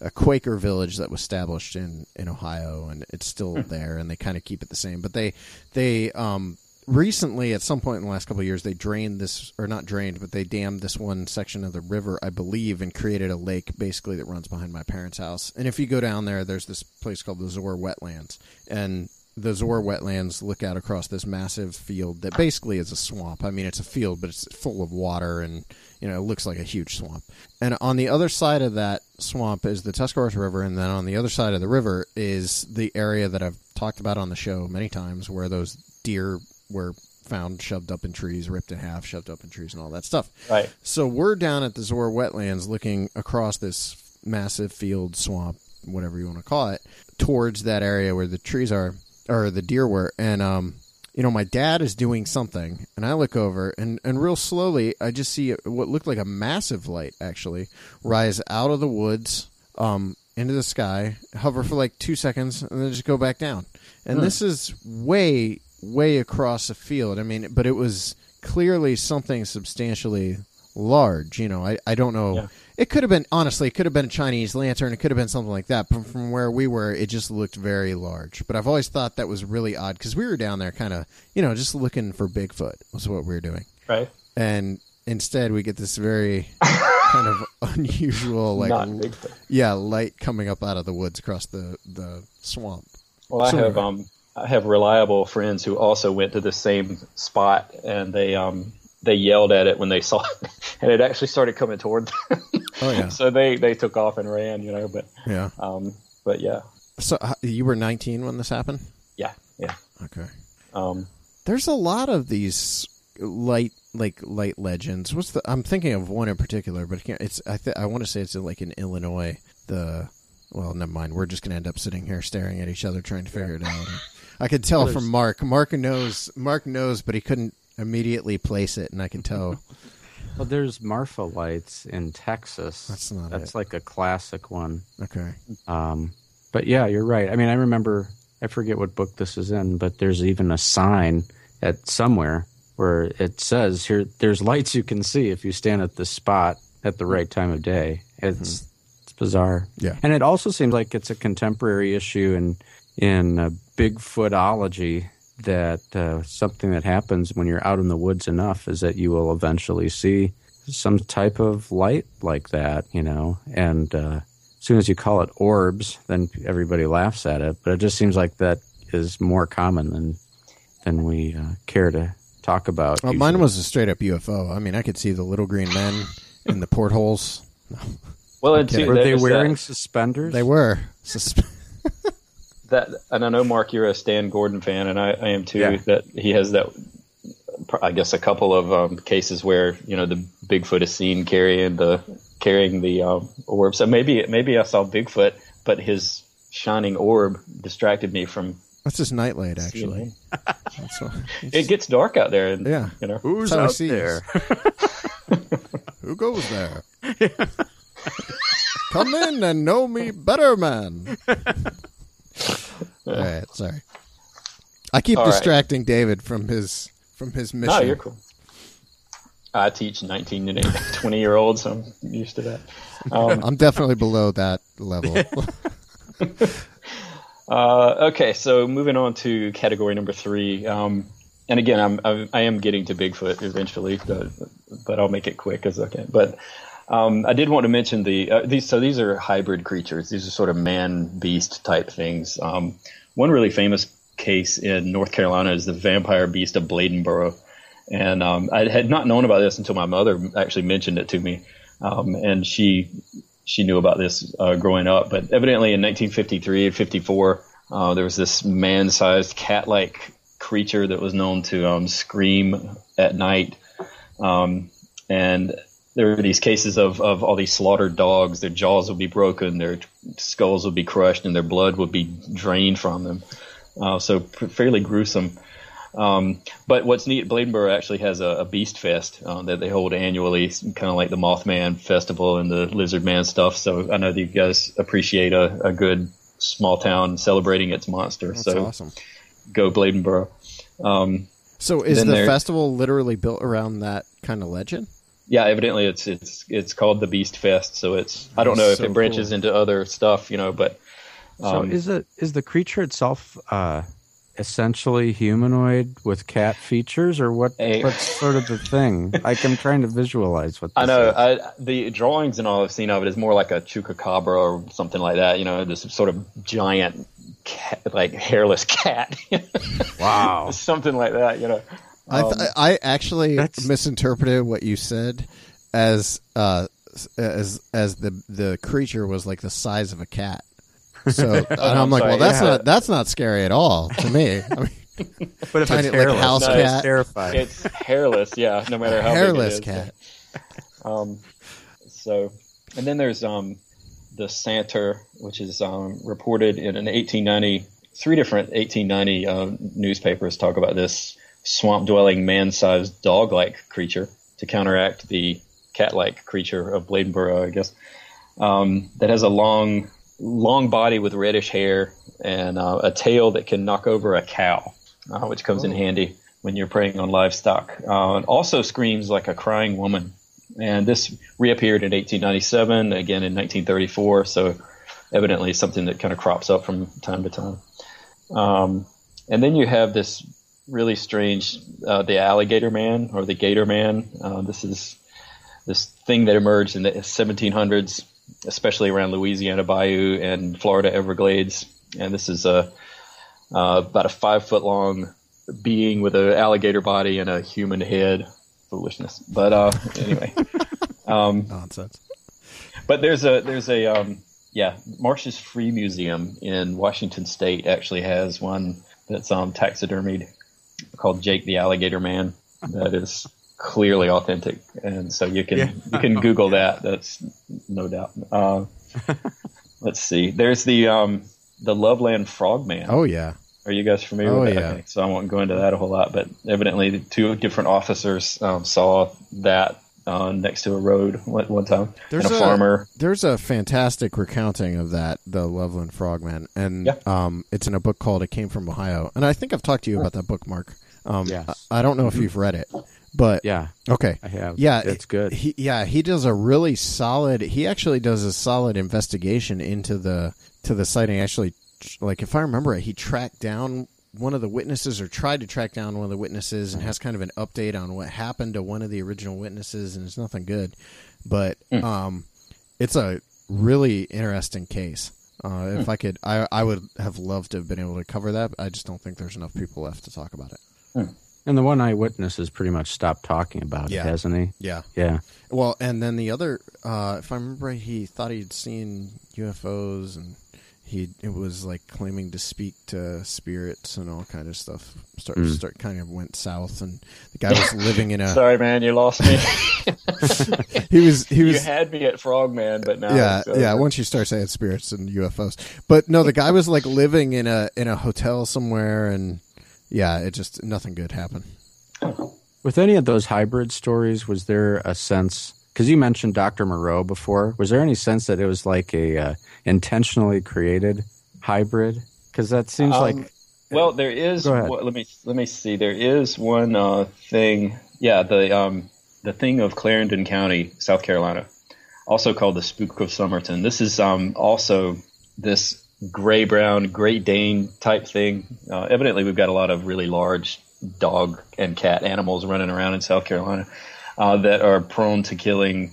a Quaker village that was established in in Ohio, and it's still there, and they kind of keep it the same. But they they um recently at some point in the last couple of years they drained this or not drained but they dammed this one section of the river i believe and created a lake basically that runs behind my parents house and if you go down there there's this place called the Zoar wetlands and the Zoar wetlands look out across this massive field that basically is a swamp i mean it's a field but it's full of water and you know it looks like a huge swamp and on the other side of that swamp is the Tuscarawas river and then on the other side of the river is the area that i've talked about on the show many times where those deer were found shoved up in trees, ripped in half, shoved up in trees, and all that stuff. right. So we're down at the Zoar wetlands looking across this massive field, swamp, whatever you want to call it, towards that area where the trees are, or the deer were. And, um, you know, my dad is doing something, and I look over, and, and real slowly, I just see what looked like a massive light actually rise out of the woods um, into the sky, hover for like two seconds, and then just go back down. And this is way, way across the field. I mean, but it was clearly something substantially large. You know, I, I don't know. Yeah. It could have been, honestly, it could have been a Chinese lantern. It could have been something like that. But from where we were, it just looked very large. But I've always thought that was really odd because we were down there kind of, you know, just looking for Bigfoot was what we were doing. Right. And instead, we get this very [laughs] kind of unusual, like, l- yeah, light coming up out of the woods across the, the swamp. Well, I So- have um, I have reliable friends who also went to the same spot, and they um, they yelled at it when they [laughs] saw it, and it actually started coming toward them. Oh, yeah. [laughs] so they they took off and ran, you know. But Yeah. um, but yeah, So uh, you were 19 when this happened? yeah, yeah. Okay. Um, There's a lot of these light like light legends. What's the? I'm thinking of one in particular, but I it's I th- I want to say it's in, like in Illinois. The well, never mind. We're just gonna end up sitting here staring at each other trying to figure it out. I could tell from Mark. Mark knows. Mark knows, but he couldn't immediately place it, and I can tell. [laughs] Well, there's Marfa lights in Texas. That's not That's it. like a classic one. Okay. Um, but yeah, you're right. I mean, I remember. I forget what book this is in, but there's even a sign at somewhere where it says here there's lights you can see if you stand at this spot at the right time of day. It's it's bizarre. Yeah. And it also seems like it's a contemporary issue in in uh, Bigfootology that uh, something that happens when you're out in the woods enough is that you will eventually see some type of light like that, you know. And uh, as soon as you call it orbs, then everybody laughs at it. But it just seems like that is more common than than we uh, care to talk about. Well, mine was a straight up UFO. I mean, I could see the little green men in the portholes. [laughs] well, and kidding. Were they wearing that, suspenders? They were. Susp- [laughs] that? And I know Mark, you're a Stan Gordon fan, and I, I am too. Yeah. That he has that. I guess a couple of um, cases where you know the Bigfoot is seen carrying the carrying the um, orb. So maybe maybe I saw Bigfoot, but his shining orb distracted me from That's his nightlight, actually. That's what, [laughs] It gets dark out there, and Yeah. you know. Who's That's how he out sees. there? [laughs] [laughs] Who goes there? Come in and know me better, man. [laughs] All right, sorry. I keep All right. distracting David from his from his mission. No, you're cool. I teach 19 to [laughs] 20 year olds, so I'm used to that. Um, [laughs] I'm definitely below that level. uh, okay, so moving on to category number three. Um, and again, I'm, I'm I am getting to Bigfoot eventually, but, but I'll make it quick as I can. But um, I did want to mention the uh, these. So these are hybrid creatures. These are sort of man beast type things. Um, one really famous case in North Carolina is the vampire beast of Bladenboro, and um, I had not known about this until my mother actually mentioned it to me, um, and she she knew about this uh, growing up. But evidently, in 1953 and 54, uh, there was this man-sized cat-like creature that was known to um, scream at night, um, and there were these cases of, of all these slaughtered dogs. Their jaws would be broken, their skulls would be crushed, and their blood would be drained from them. Uh, so p- fairly gruesome. Um, but what's neat, Bladenboro actually has a, a Beast Fest uh, that they hold annually, kind of like the Mothman Festival and the Lizard Man stuff. So I know that you guys appreciate a, a good small town celebrating its monster. That's so awesome. go Bladenboro. Um, So is the festival literally built around that kind of legend? Yeah, evidently it's it's it's called the Beast Fest. So it's I don't know if So it branches cool. into other stuff, you know, but So um, is it is the creature itself uh, essentially humanoid with cat features, or what? Hey. What's sort of the thing? [laughs] like I'm trying to visualize what. This I know is. I, the drawings and all I've seen of it is more like a chupacabra or something like that. You know, this sort of giant, cat, like hairless cat, [laughs] wow. something like that. You know, I Um, th- I actually That's- misinterpreted what you said as uh as as the the creature was like the size of a cat. So [laughs] and I'm I'm like, sorry, well, that's yeah. not that's not scary at all to me. [laughs] I mean, But if Tiny, it's like, hairless, house no, cat. it's terrifying. it's hairless. Yeah, no matter how hairless big it is. cat. [laughs] Um, so, and then there's um, the Santer, which is um, reported in an 1890. Three different 1890 uh, newspapers talk about this swamp-dwelling, man-sized dog-like creature to counteract the cat-like creature of Bladenboro, I guess. Um, that has a long, long body with reddish hair and uh, a tail that can knock over a cow, uh, which comes in Oh. handy when you're preying on livestock. Uh, it also screams like a crying woman and this reappeared in 1897, again in 1934. So evidently something that kind of crops up from time to time. Um, and then you have this really strange, uh, the alligator man or the gator man. Uh, this is this thing that emerged in the 1700s, especially around Louisiana Bayou and Florida Everglades. And this is a uh, about a five foot long being with an alligator body and a human head. Foolishness, but uh, anyway. [laughs] um, Nonsense. but there's a there's a um, yeah Marsh's Free Museum in Washington State actually has one that's um, taxidermied called Jake the Alligator Man that is clearly authentic, and so you can Yeah. you can Google that. That's no doubt. Uh, [laughs] let's see. There's the um, the Loveland Frogman. Oh yeah. Are you guys familiar Oh, with that? yeah. Okay, so I won't go into that a whole lot, but evidently the two different officers um, saw that uh, next to a road one, one time. There's and a, a- farmer. There's a fantastic recounting of that, the Loveland Frogman, and Yeah. um, it's in a book called "It Came from Ohio." And I think I've talked to you about that book, Mark. Um, Yes. I, I don't know if you've read it, but yeah, okay, I have. Yeah, it's good. He, yeah, he does a really solid. He actually does a solid investigation into the to the sighting. Actually, like if I remember it, he tracked down one of the witnesses or tried to track down one of the witnesses and has kind of an update on what happened to one of the original witnesses, and it's nothing good. But um, it's a really interesting case. Uh, if I could, I I would have loved to have been able to cover that. But I just don't think there's enough people left to talk about it. and the one eyewitness has pretty much stopped talking about Yeah. it, hasn't he? Yeah. Yeah. Well, and then the other, uh, if I remember right, he thought he'd seen UFOs, and he it was like claiming to speak to spirits and all kind of stuff. Start Mm. start kind of went south, and the guy was [laughs] living in a. Sorry, man, you lost me. [laughs] He was he you had me at Frogman, but now yeah yeah. Once you start saying spirits and UFOs, but no, the guy was like living in a in a hotel somewhere, and yeah, it just nothing good happened. With any of those hybrid stories, was there a sense? Because you mentioned Dr. Moreau before, was there any sense that it was like a uh, intentionally created hybrid? Because that seems Um, like Well, there is. What- let me let me see. There is one uh, thing. Yeah, the um, the thing of Clarendon County, South Carolina, also called the Spook of Summerton. This is um, also this gray brown Great Dane type thing. Uh, evidently, we've got a lot of really large dog and cat animals running around in South Carolina uh, that are prone to killing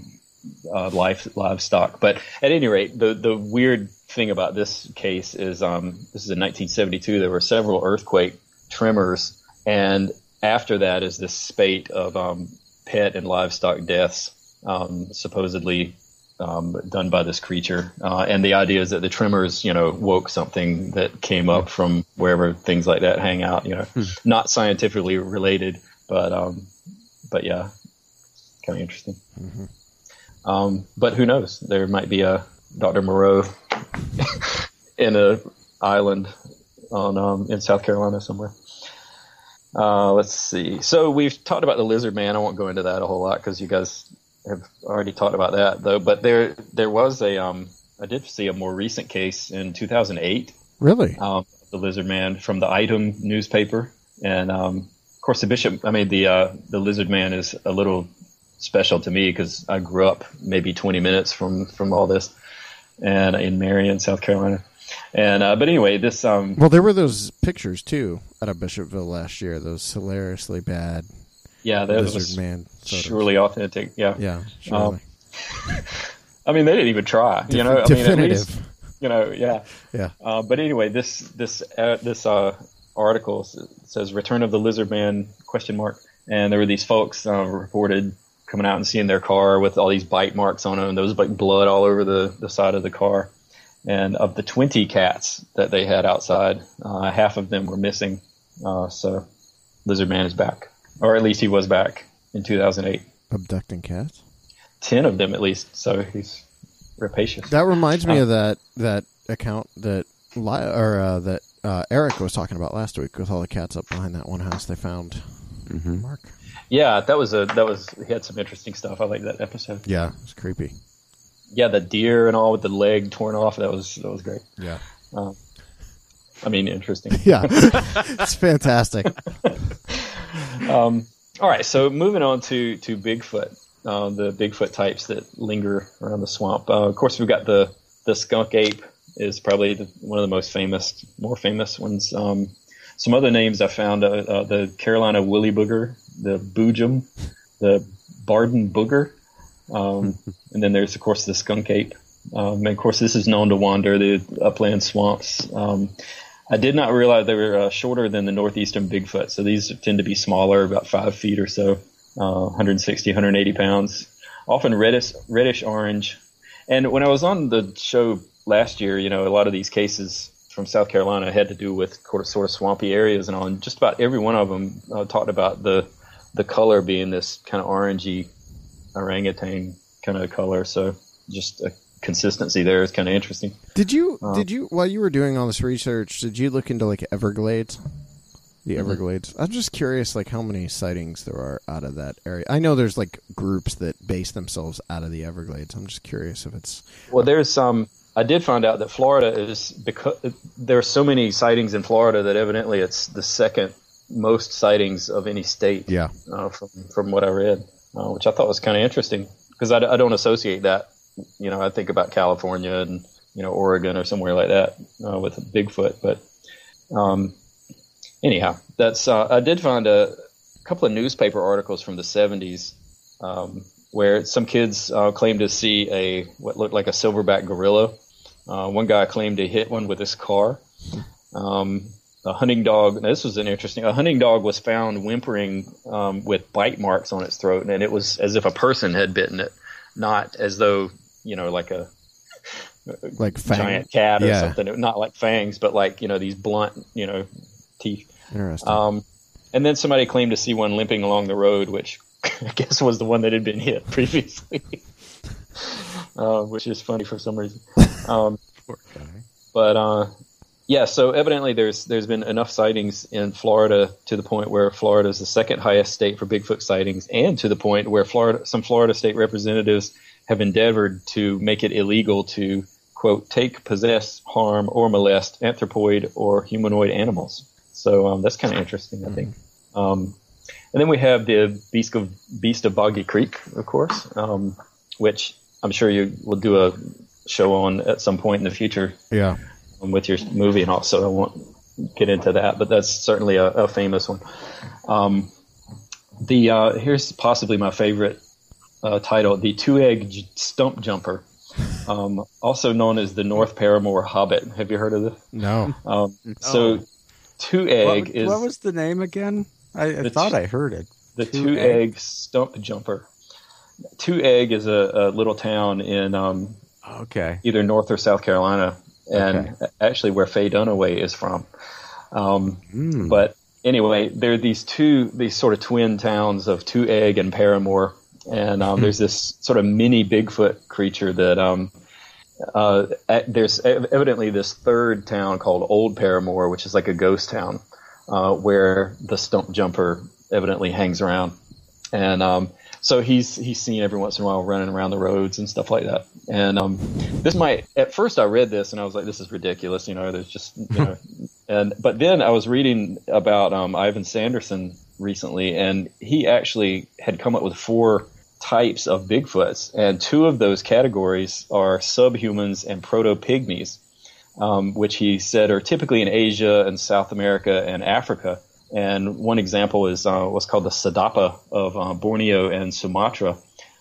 uh, life livestock. But at any rate, the the weird thing about this case is um, this is in 1972. There were several earthquake tremors, and after that is this spate of um, pet and livestock deaths, um, supposedly um, done by this creature. Uh, and the idea is that the tremors, you know, woke something that came up from wherever things like that hang out. You know, not scientifically related, but um, but yeah, kind of interesting. Um, but who knows? There might be a Dr. Moreau [laughs] in a island on um, in South Carolina somewhere. Uh, let's see. So we've talked about the lizard man. I won't go into that a whole lot because you guys have already talked about that though. But there there was a um, I did see a more recent case in 2008. Really? Um, the lizard man from the Item newspaper, and um, of course the bishop. I mean the uh, the lizard man is a little special to me because I grew up maybe 20 minutes from from all this, and in Marion, South Carolina. And uh, but anyway, this um, Well, there were those pictures too out of Bishopville last year. Those hilariously bad yeah, that lizard was man. photos. surely authentic. Yeah. Yeah, surely. Um, [laughs] I mean, they didn't even try. you know, I mean, at least, definitive. you know, yeah. Yeah. Uh, but anyway, this this uh, this uh, article says "Return of the Lizard Man?" question mark, and there were these folks uh, reported coming out and seeing their car with all these bite marks on them, and there was like blood all over the the side of the car. And of the 20 cats that they had outside, uh, half of them were missing. Uh, so, Lizard Man is back, or at least he was back in 2008. Abducting cats. 10 of them at least. So he's rapacious. That reminds me Uh, of that that account that li- or uh, that uh, Eric was talking about last week with all the cats up behind that one house they found. Mm-hmm. Mark. Yeah, that was a that was he had some interesting stuff. I like that episode. Yeah, it's creepy. Yeah, the deer and all with the leg torn off. That was that was great. Yeah. I mean, interesting. [laughs] Yeah, it's fantastic. [laughs] Um, all right, so moving on to to Bigfoot, uh, the Bigfoot types that linger around the swamp. Uh, of course, we've got the the skunk ape is probably the, one of the most famous, more famous ones. Um, some other names I found: uh, uh, the Carolina woolly booger, the boojum, the Barden booger, um, [laughs] and then there's of course the skunk ape. Um, and of course, this is known to wander the upland swamps. Um, I did not realize they were uh, shorter than the northeastern Bigfoot. So these tend to be smaller, about five feet or so, uh, 160, 180 pounds, often reddish, reddish orange. And when I was on the show last year, you know, a lot of these cases from South Carolina had to do with sort of, sort of swampy areas and on. Just about every one of them uh, talked about the the color being this kind of orangey orangutan kind of color. So just a consistency there is kind of interesting. Did you Uh, did you while you were doing all this research? Did you look into like Everglades? The Mm-hmm. Everglades. I'm just curious, like how many sightings there are out of that area. I know there's like groups that base themselves out of the Everglades. I'm just curious if it's Well, there's some. I did find out that Florida is because there are so many sightings in Florida that evidently it's the second most sightings of any state. yeah. Uh, from from what I read, uh, which I thought was kind of interesting because I, I don't associate that. You know, I think about California and you know Oregon or somewhere like that uh, with Bigfoot, but um, anyhow, that's. Uh, I did find a couple of newspaper articles from the '70s um, where some kids uh, claimed to see a what looked like a silverback gorilla. Uh, one guy claimed to hit one with his car. Um, a hunting dog. This was an interesting. A hunting dog was found whimpering um, with bite marks on its throat, and it was as if a person had bitten it, not as though you know, like a [laughs] Like fang. giant cat or Yeah. something. Not like fangs, but like you know these blunt, you know, teeth. Interesting. Um, and then somebody claimed to see one limping along the road, which [laughs] I guess was the one that had been hit [laughs] previously, uh, which is funny for some reason. Um, Poor guy. but uh, yeah, so evidently there's there's been enough sightings in Florida to the point where Florida is the second highest state for Bigfoot sightings, and to the point where Florida some Florida state representatives have endeavored to make it illegal to quote take, possess, harm, or molest anthropoid or humanoid animals. So um, that's kind of interesting, I think. Um, and then we have the beast of beast of Boggy Creek, of course, um, which I'm sure you will do a show on at some point in the future yeah. Um, with your movie and also I won't get into that, but that's certainly a, a famous one. Um, the uh, here's possibly my favorite uh, title: the two-egg j- stump jumper, um, also known as the North Parramore Hobbit. Have you heard of this? No. Um, So, What, two-egg is what was the name again? I, I thought two- I heard it. the Two two-egg stump jumper. Two-egg is a, a little town in um, Okay. either North or South Carolina, and Okay. actually where Faye Dunaway is from. Um, Hmm. But anyway, there are these two, these sort of twin towns of Two Egg and Parramore, and um, there's this sort of mini Bigfoot creature that um, uh, there's evidently this third town called Old Parramore, which is like a ghost town. uh, where the stump jumper evidently hangs around, and um, so he's he's seen every once in a while running around the roads and stuff like that. And um, this might at first I read this and I was like, this is ridiculous, you know. There's just you know, [laughs] and but then I was reading about um, Ivan Sanderson recently, and he actually had come up with four types of Bigfoots, and two of those categories are subhumans and proto pygmies, um, which he said are typically in Asia and South America and Africa. And one example is uh, what's called the Sedapa of uh, Borneo and Sumatra,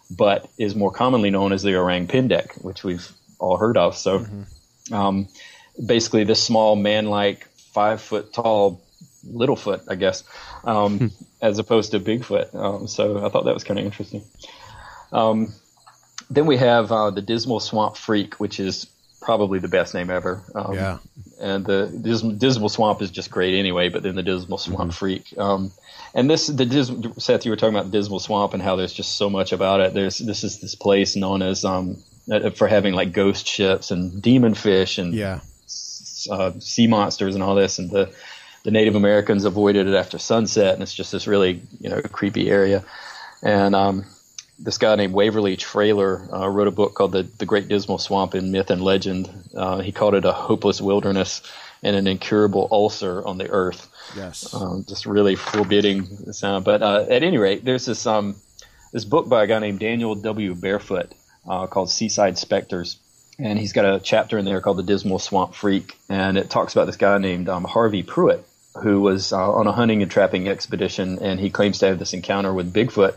but is more commonly known as the orang pendek, which we've all heard of. So, mm-hmm. um, basically, this small man-like, five foot tall Littlefoot, I guess, um, hmm. as opposed to Bigfoot. Um, so I thought that was kind of interesting. Um, then we have uh, the Dismal Swamp Freak, which is probably the best name ever. Um, yeah. And the Dismal, Dismal, Swamp is just great anyway, but then the Dismal Swamp mm-hmm. Freak. Um, and this, the Dis- Seth, you were talking about the Dismal Swamp and how there's just so much about it. There's this is this place known as um, uh, for having like ghost ships and demon fish and yeah. Uh, sea monsters and all this, and the the Native Americans avoided it after sunset, and it's just this really you know creepy area. And um, this guy named Waverly Traylor uh, wrote a book called the, the Great Dismal Swamp in Myth and Legend. Uh, he called it a hopeless wilderness and an incurable ulcer on the earth. Yes, um, just really forbidding sound. But uh, at any rate, there's this um, this book by a guy named Daniel W. Barefoot uh, called Seaside Specters, and he's got a chapter in there called the Dismal Swamp Freak, and it talks about this guy named um, Harvey Pruitt who was uh, on a hunting and trapping expedition, and he claims to have this encounter with Bigfoot.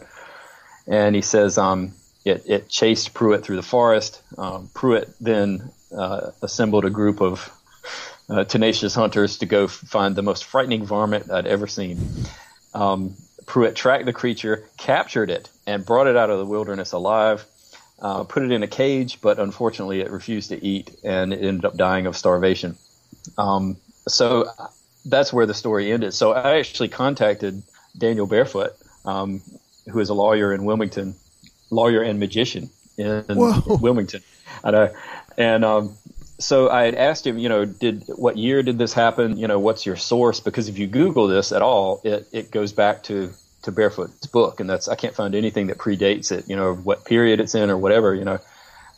And he says um, it, it, chased Pruitt through the forest. Um, Pruitt then uh, assembled a group of uh, tenacious hunters to go find the most frightening varmint I'd ever seen. Um, Pruitt tracked the creature, captured it, and brought it out of the wilderness alive. Uh, put it in a cage, but unfortunately, it refused to eat, and it ended up dying of starvation. Um, so that's where the story ended. So I actually contacted Daniel Barefoot, um, who is a lawyer in Wilmington, lawyer and magician in Whoa. Wilmington, and, uh, and um, so I had asked him, you know, did what year did this happen? You know, what's your source? Because if you Google this at all, it it goes back to to Barefoot's book, and that's I can't find anything that predates it. You know, what period it's in or whatever. You know.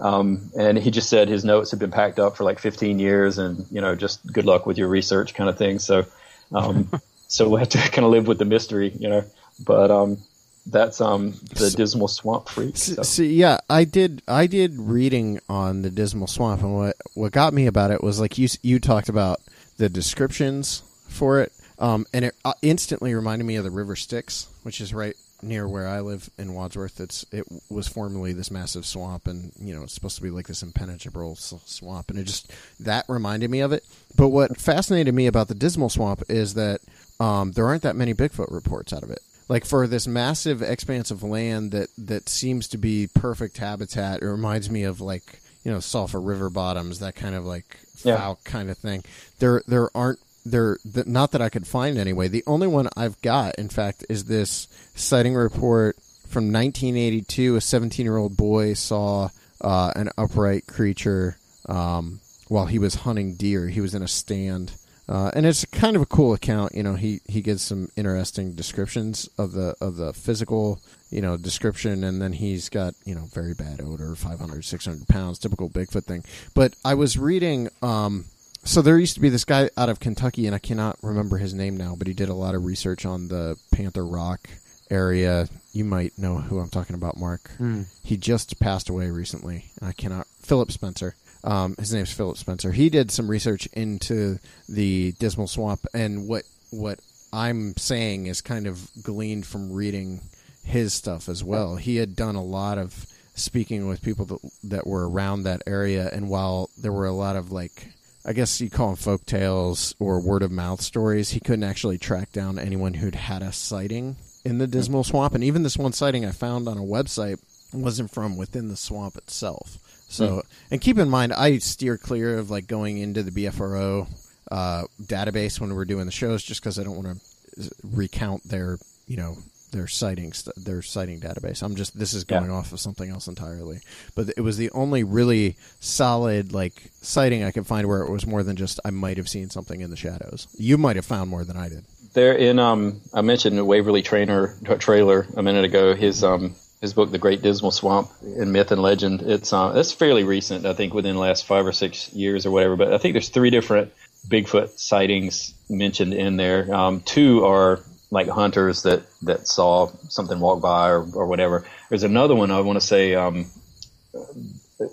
Um, and he just said his notes had been packed up for like 15 years, and you know, just good luck with your research, kind of thing. So, um, [laughs] so we have to [laughs] kind of live with the mystery, you know. But um, that's um the Dismal Swamp Freak. So. so. yeah, I did I did reading on the Dismal Swamp, and what what got me about it was like you you talked about the descriptions for it, um, and it uh, instantly reminded me of the River Styx, which is right near where I live in Wadsworth. It's it was formerly this massive swamp, and you know it's supposed to be like this impenetrable swamp, and it just that reminded me of it. But what fascinated me about the Dismal Swamp is that um, there aren't that many Bigfoot reports out of it. Like for this massive expanse of land that that seems to be perfect habitat, it reminds me of like you know sulfur river bottoms, that kind of like foul kind of thing. There there aren't there not that I could find anyway. The only one I've got, in fact, is this sighting report from 1982. A 17 year old boy saw uh, an upright creature um, while he was hunting deer. He was in a stand. Uh, and it's kind of a cool account. You know, he, he gives some interesting descriptions of the of the physical, you know, description, and then he's got you know very bad odor, 500, 600 pounds, typical Bigfoot thing. But I was reading um, so there used to be this guy out of Kentucky, and I cannot remember his name now, but he did a lot of research on the Panther Rock area. You might know who I'm talking about, Mark. Mm. He just passed away recently. I cannot. Philip Spencer. Um, his name's Philip Spencer. He did some research into the Dismal Swamp, and what what I'm saying is kind of gleaned from reading his stuff as well. He had done a lot of speaking with people that that were around that area, and while there were a lot of like I guess you call them folk tales or word of mouth stories. He couldn't actually track down anyone who'd had a sighting in the Dismal Swamp, and even this one sighting I found on a website wasn't from within the swamp itself. So, mm. and keep in mind, I steer clear of like going into the BFRO uh, database when we're doing the shows, just because I don't want to recount their, you know, their sightings, their sighting database. I'm just this is going yeah. off of something else entirely. But it was the only really solid like sighting I could find where it was more than just I might have seen something in the shadows. You might have found more than I did. they're in. Um, I mentioned Waverly Trainer Traylor a minute ago. His um, his book, The Great Dismal Swamp in Myth and Legend. It's uh, it's fairly recent, I think, within the last five or six years or whatever. But I think there's three different Bigfoot sightings mentioned in there. Um, two are like hunters that that saw something walk by or, or whatever. There's another one I want to say um,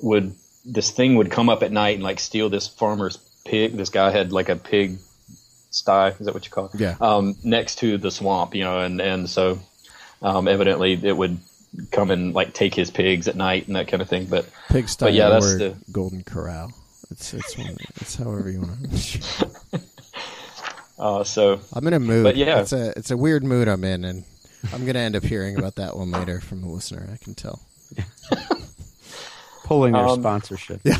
would this thing would come up at night and like steal this farmer's pig. This guy had like a pig sty. Is that what you call it? Yeah. Um, next to the swamp, you know, and and so um, evidently it would come and like take his pigs at night and that kind of thing. But Pig style but yeah, that's or the golden corral. It's it's one, it's however you want to. [laughs] uh, so I'm in a mood. But yeah. it's a it's a weird mood I'm in, and I'm gonna end up hearing about that one later from a listener. I can tell. [laughs] Pulling their Um, sponsorship. [laughs]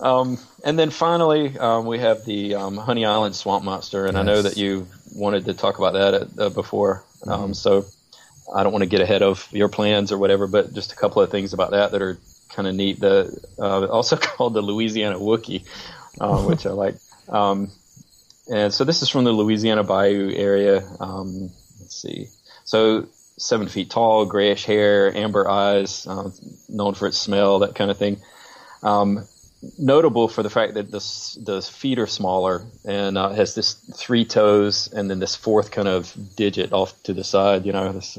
Um, and then finally, um, we have the um, Honey Island Swamp Monster, and I know that you wanted to talk about that at, uh, before. Um, so I don't want to get ahead of your plans or whatever, but just a couple of things about that that are kind of neat. The uh, also [laughs] called the Louisiana Wookie, uh, [laughs] which I like. Um, and so this is from the Louisiana Bayou area. Um, let's see. So seven feet tall, grayish hair, amber eyes, uh, known for its smell, that kind of thing. Um, notable for the fact that the the feet are smaller and uh, has this three toes and then this fourth kind of digit off to the side. You know, this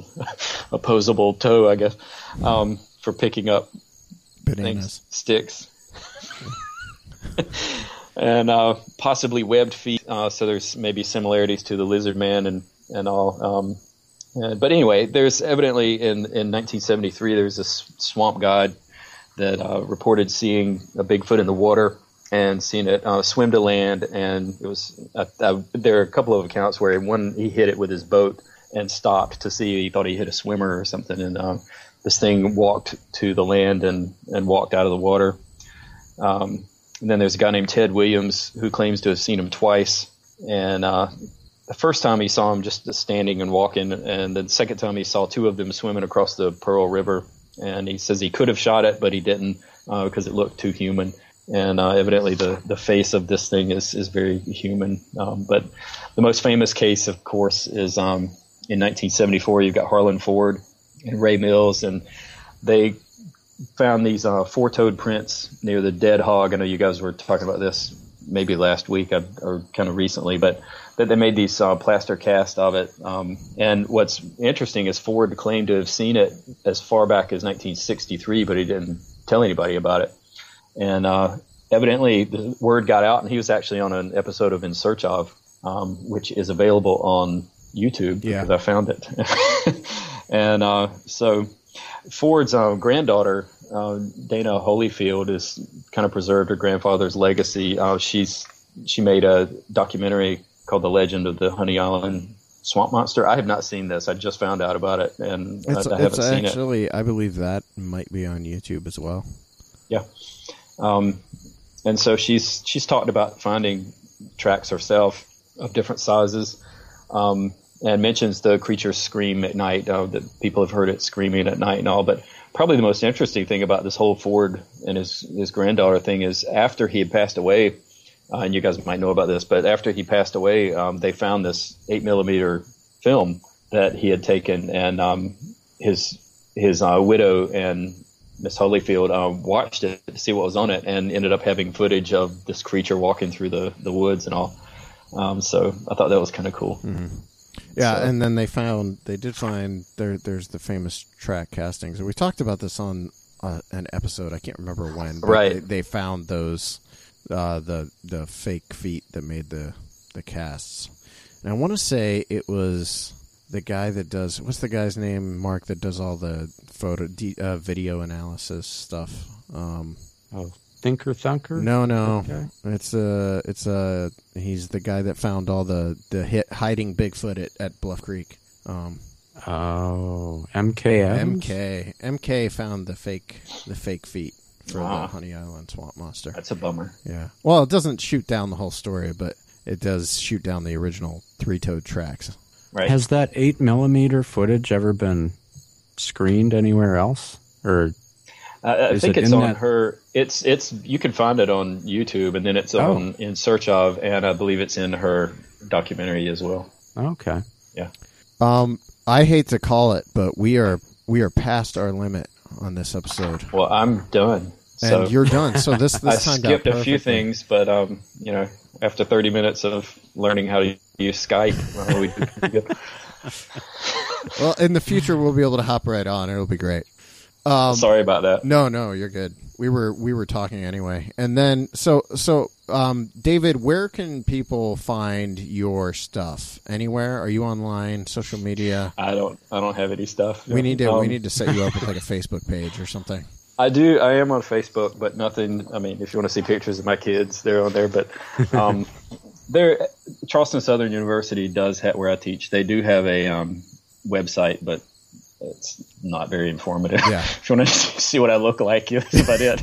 [laughs] opposable toe, I guess, um, for picking up Bananas. things, sticks. [laughs] and uh, possibly webbed feet. Uh, so there's maybe similarities to the lizard man and and all. Um, but anyway, there's evidently in in 1973 there's this swamp guide that uh, reported seeing a Bigfoot in the water and seeing it uh, swim to land. And it was uh, uh, there are a couple of accounts where one he hit it with his boat and stopped to see. He thought he hit a swimmer or something, and uh, this thing walked to the land and and walked out of the water. Um, and then there's a guy named Ted Williams who claims to have seen him twice. And uh, the first time he saw him just standing and walking, and the second time he saw two of them swimming across the Pearl River. And he says he could have shot it, but he didn't uh, because it looked too human. And uh, evidently, the, the face of this thing is, is very human. Um, but the most famous case, of course, is um, in 1974. You've got Harlan Ford and Ray Mills, and they found these uh, four-toed prints near the dead hog. I know you guys were talking about this maybe last week uh, or kind of recently, but that they made these uh, plaster cast of it. Um, and what's interesting is Ford claimed to have seen it as far back as 1963, but he didn't tell anybody about it. And uh, evidently, the word got out, and he was actually on an episode of In Search of, um, which is available on YouTube Yeah. because I found it. [laughs] and uh, so Ford's uh, granddaughter, uh, Dana Holyfield, is kind of preserved her grandfather's legacy. Uh, she's she made a documentary called "The Legend of the Honey Island Swamp Monster." I have not seen this. I just found out about it, and It's, I, I haven't seen it. actually, I believe that might be on YouTube as well. Yeah. Um, and so she's she's talked about finding tracks herself of different sizes, um, and mentions the creatures scream at night. Uh, that people have heard it screaming at night and all. But probably the most interesting thing about this whole Ford and his his granddaughter thing is after he had passed away, uh, and you guys might know about this, but after he passed away, um, they found this eight millimeter film that he had taken, and um, his his uh, widow and Miss Holyfield um, watched it to see what was on it, and ended up having footage of this creature walking through the, the woods and all. Um, so I thought that was kind of cool. Yeah, So- and then they found they did find there. There's the famous track castings. We talked about this on uh, an episode. I can't remember when. but Right. They, they found those uh, the the fake feet that made the the casts. And I want to say it was the guy that does what's the guy's name? Mark that does all the photo de, uh, video analysis stuff. Um, Oh, Thinker Thunker? no, no, Okay. it's uh it's uh he's the guy that found all the the hit hiding Bigfoot at, at Bluff Creek. Um, Oh, MKM? MK MK found the fake the fake feet for Ah. the Honey Island Swamp Monster. That's a bummer. Yeah. Well, it doesn't shoot down the whole story, but it does shoot down the original three-toed tracks. Right. Has that 8 millimeter footage ever been screened anywhere else? Or I, I think it it's on that- her. It's it's you can find it on YouTube, and then it's Oh. on in search of, and I believe it's in her documentary as well. Okay. Yeah. Um, I hate to call it, but we are we are past our limit on this episode, Well, I'm done. So and you're done. So this [laughs] I this time skipped a few things, but um, you know, after 30 minutes of learning how to use Skype, well, we did pretty good. [laughs] Well, in the future, we'll be able to hop right on. It'll be great. Um, Sorry about that. No, no, you're good. We were we were talking anyway, and then so so um, David, where can people find your stuff? Anywhere? Are you online, social media? I don't. I don't have any stuff. We need to we Um, need to set you up with like a [laughs] Facebook page or something. I do. I am on Facebook, but nothing. I mean, if you want to see pictures of my kids, they're on there. But um, [laughs] there, Charleston Southern University does have where I teach. They do have a um, website, but it's not very informative. Yeah. [laughs] if you want to [laughs] see what I look like, that's about it.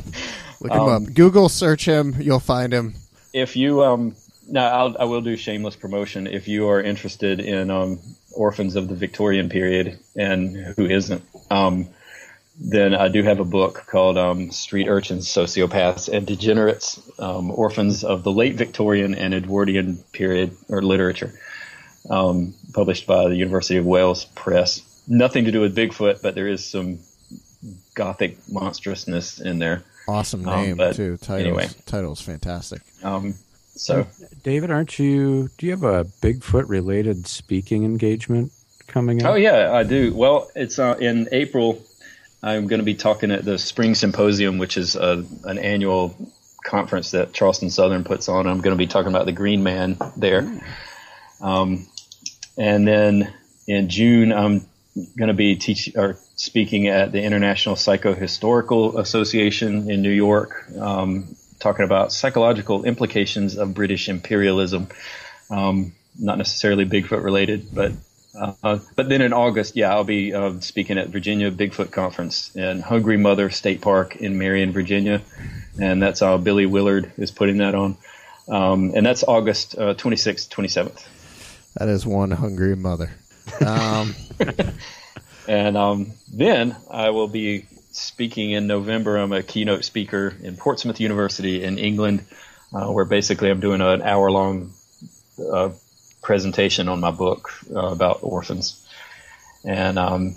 Look him Um, up. Google search him. You'll find him. if you um now I'll, I will do shameless promotion if you are interested in um orphans of the Victorian period and who isn't um then I do have a book called um, Street Urchins, Sociopaths, and Degenerates, um, Orphans of the Late Victorian and Edwardian Period or Literature, um, published by the University of Wales Press. Nothing to do with Bigfoot, but there is some gothic monstrousness in there. Awesome Um, name but too. Titles anyway. titles fantastic. Um, so David, aren't you? Do you have a Bigfoot related speaking engagement coming up? Oh yeah, I do. Well, it's uh, in April. I'm going to be talking at the Spring Symposium, which is uh an annual conference that Charleston Southern puts on. I'm going to be talking about the Green Man there. Um, and then in June, I'm going to be teaching or speaking at the International Psychohistorical Association in New York, um, talking about psychological implications of British imperialism. Um, not necessarily Bigfoot related, but uh, but then in August, yeah, I'll be uh, speaking at Virginia Bigfoot Conference in Hungry Mother State Park in Marion, Virginia, and that's how Billy Willard is putting that on, um, and that's August uh, 26th, 27th. That is one hungry mother. Um, [laughs] And um, then I will be speaking in November. I'm a keynote speaker in Portsmouth University in England, uh, where basically I'm doing an hour long uh, presentation on my book uh, about orphans. And um,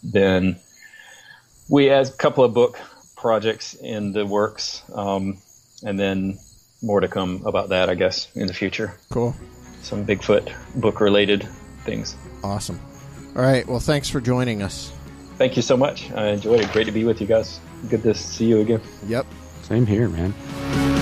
then we had a couple of book projects in the works, um, and then more to come about that, I guess, in the future. cool. Some Bigfoot book related things. Awesome. All right. Well, thanks for joining us. Thank you so much. I enjoyed it. Great to be with you guys. Good to see you again. Yep. Same here, man.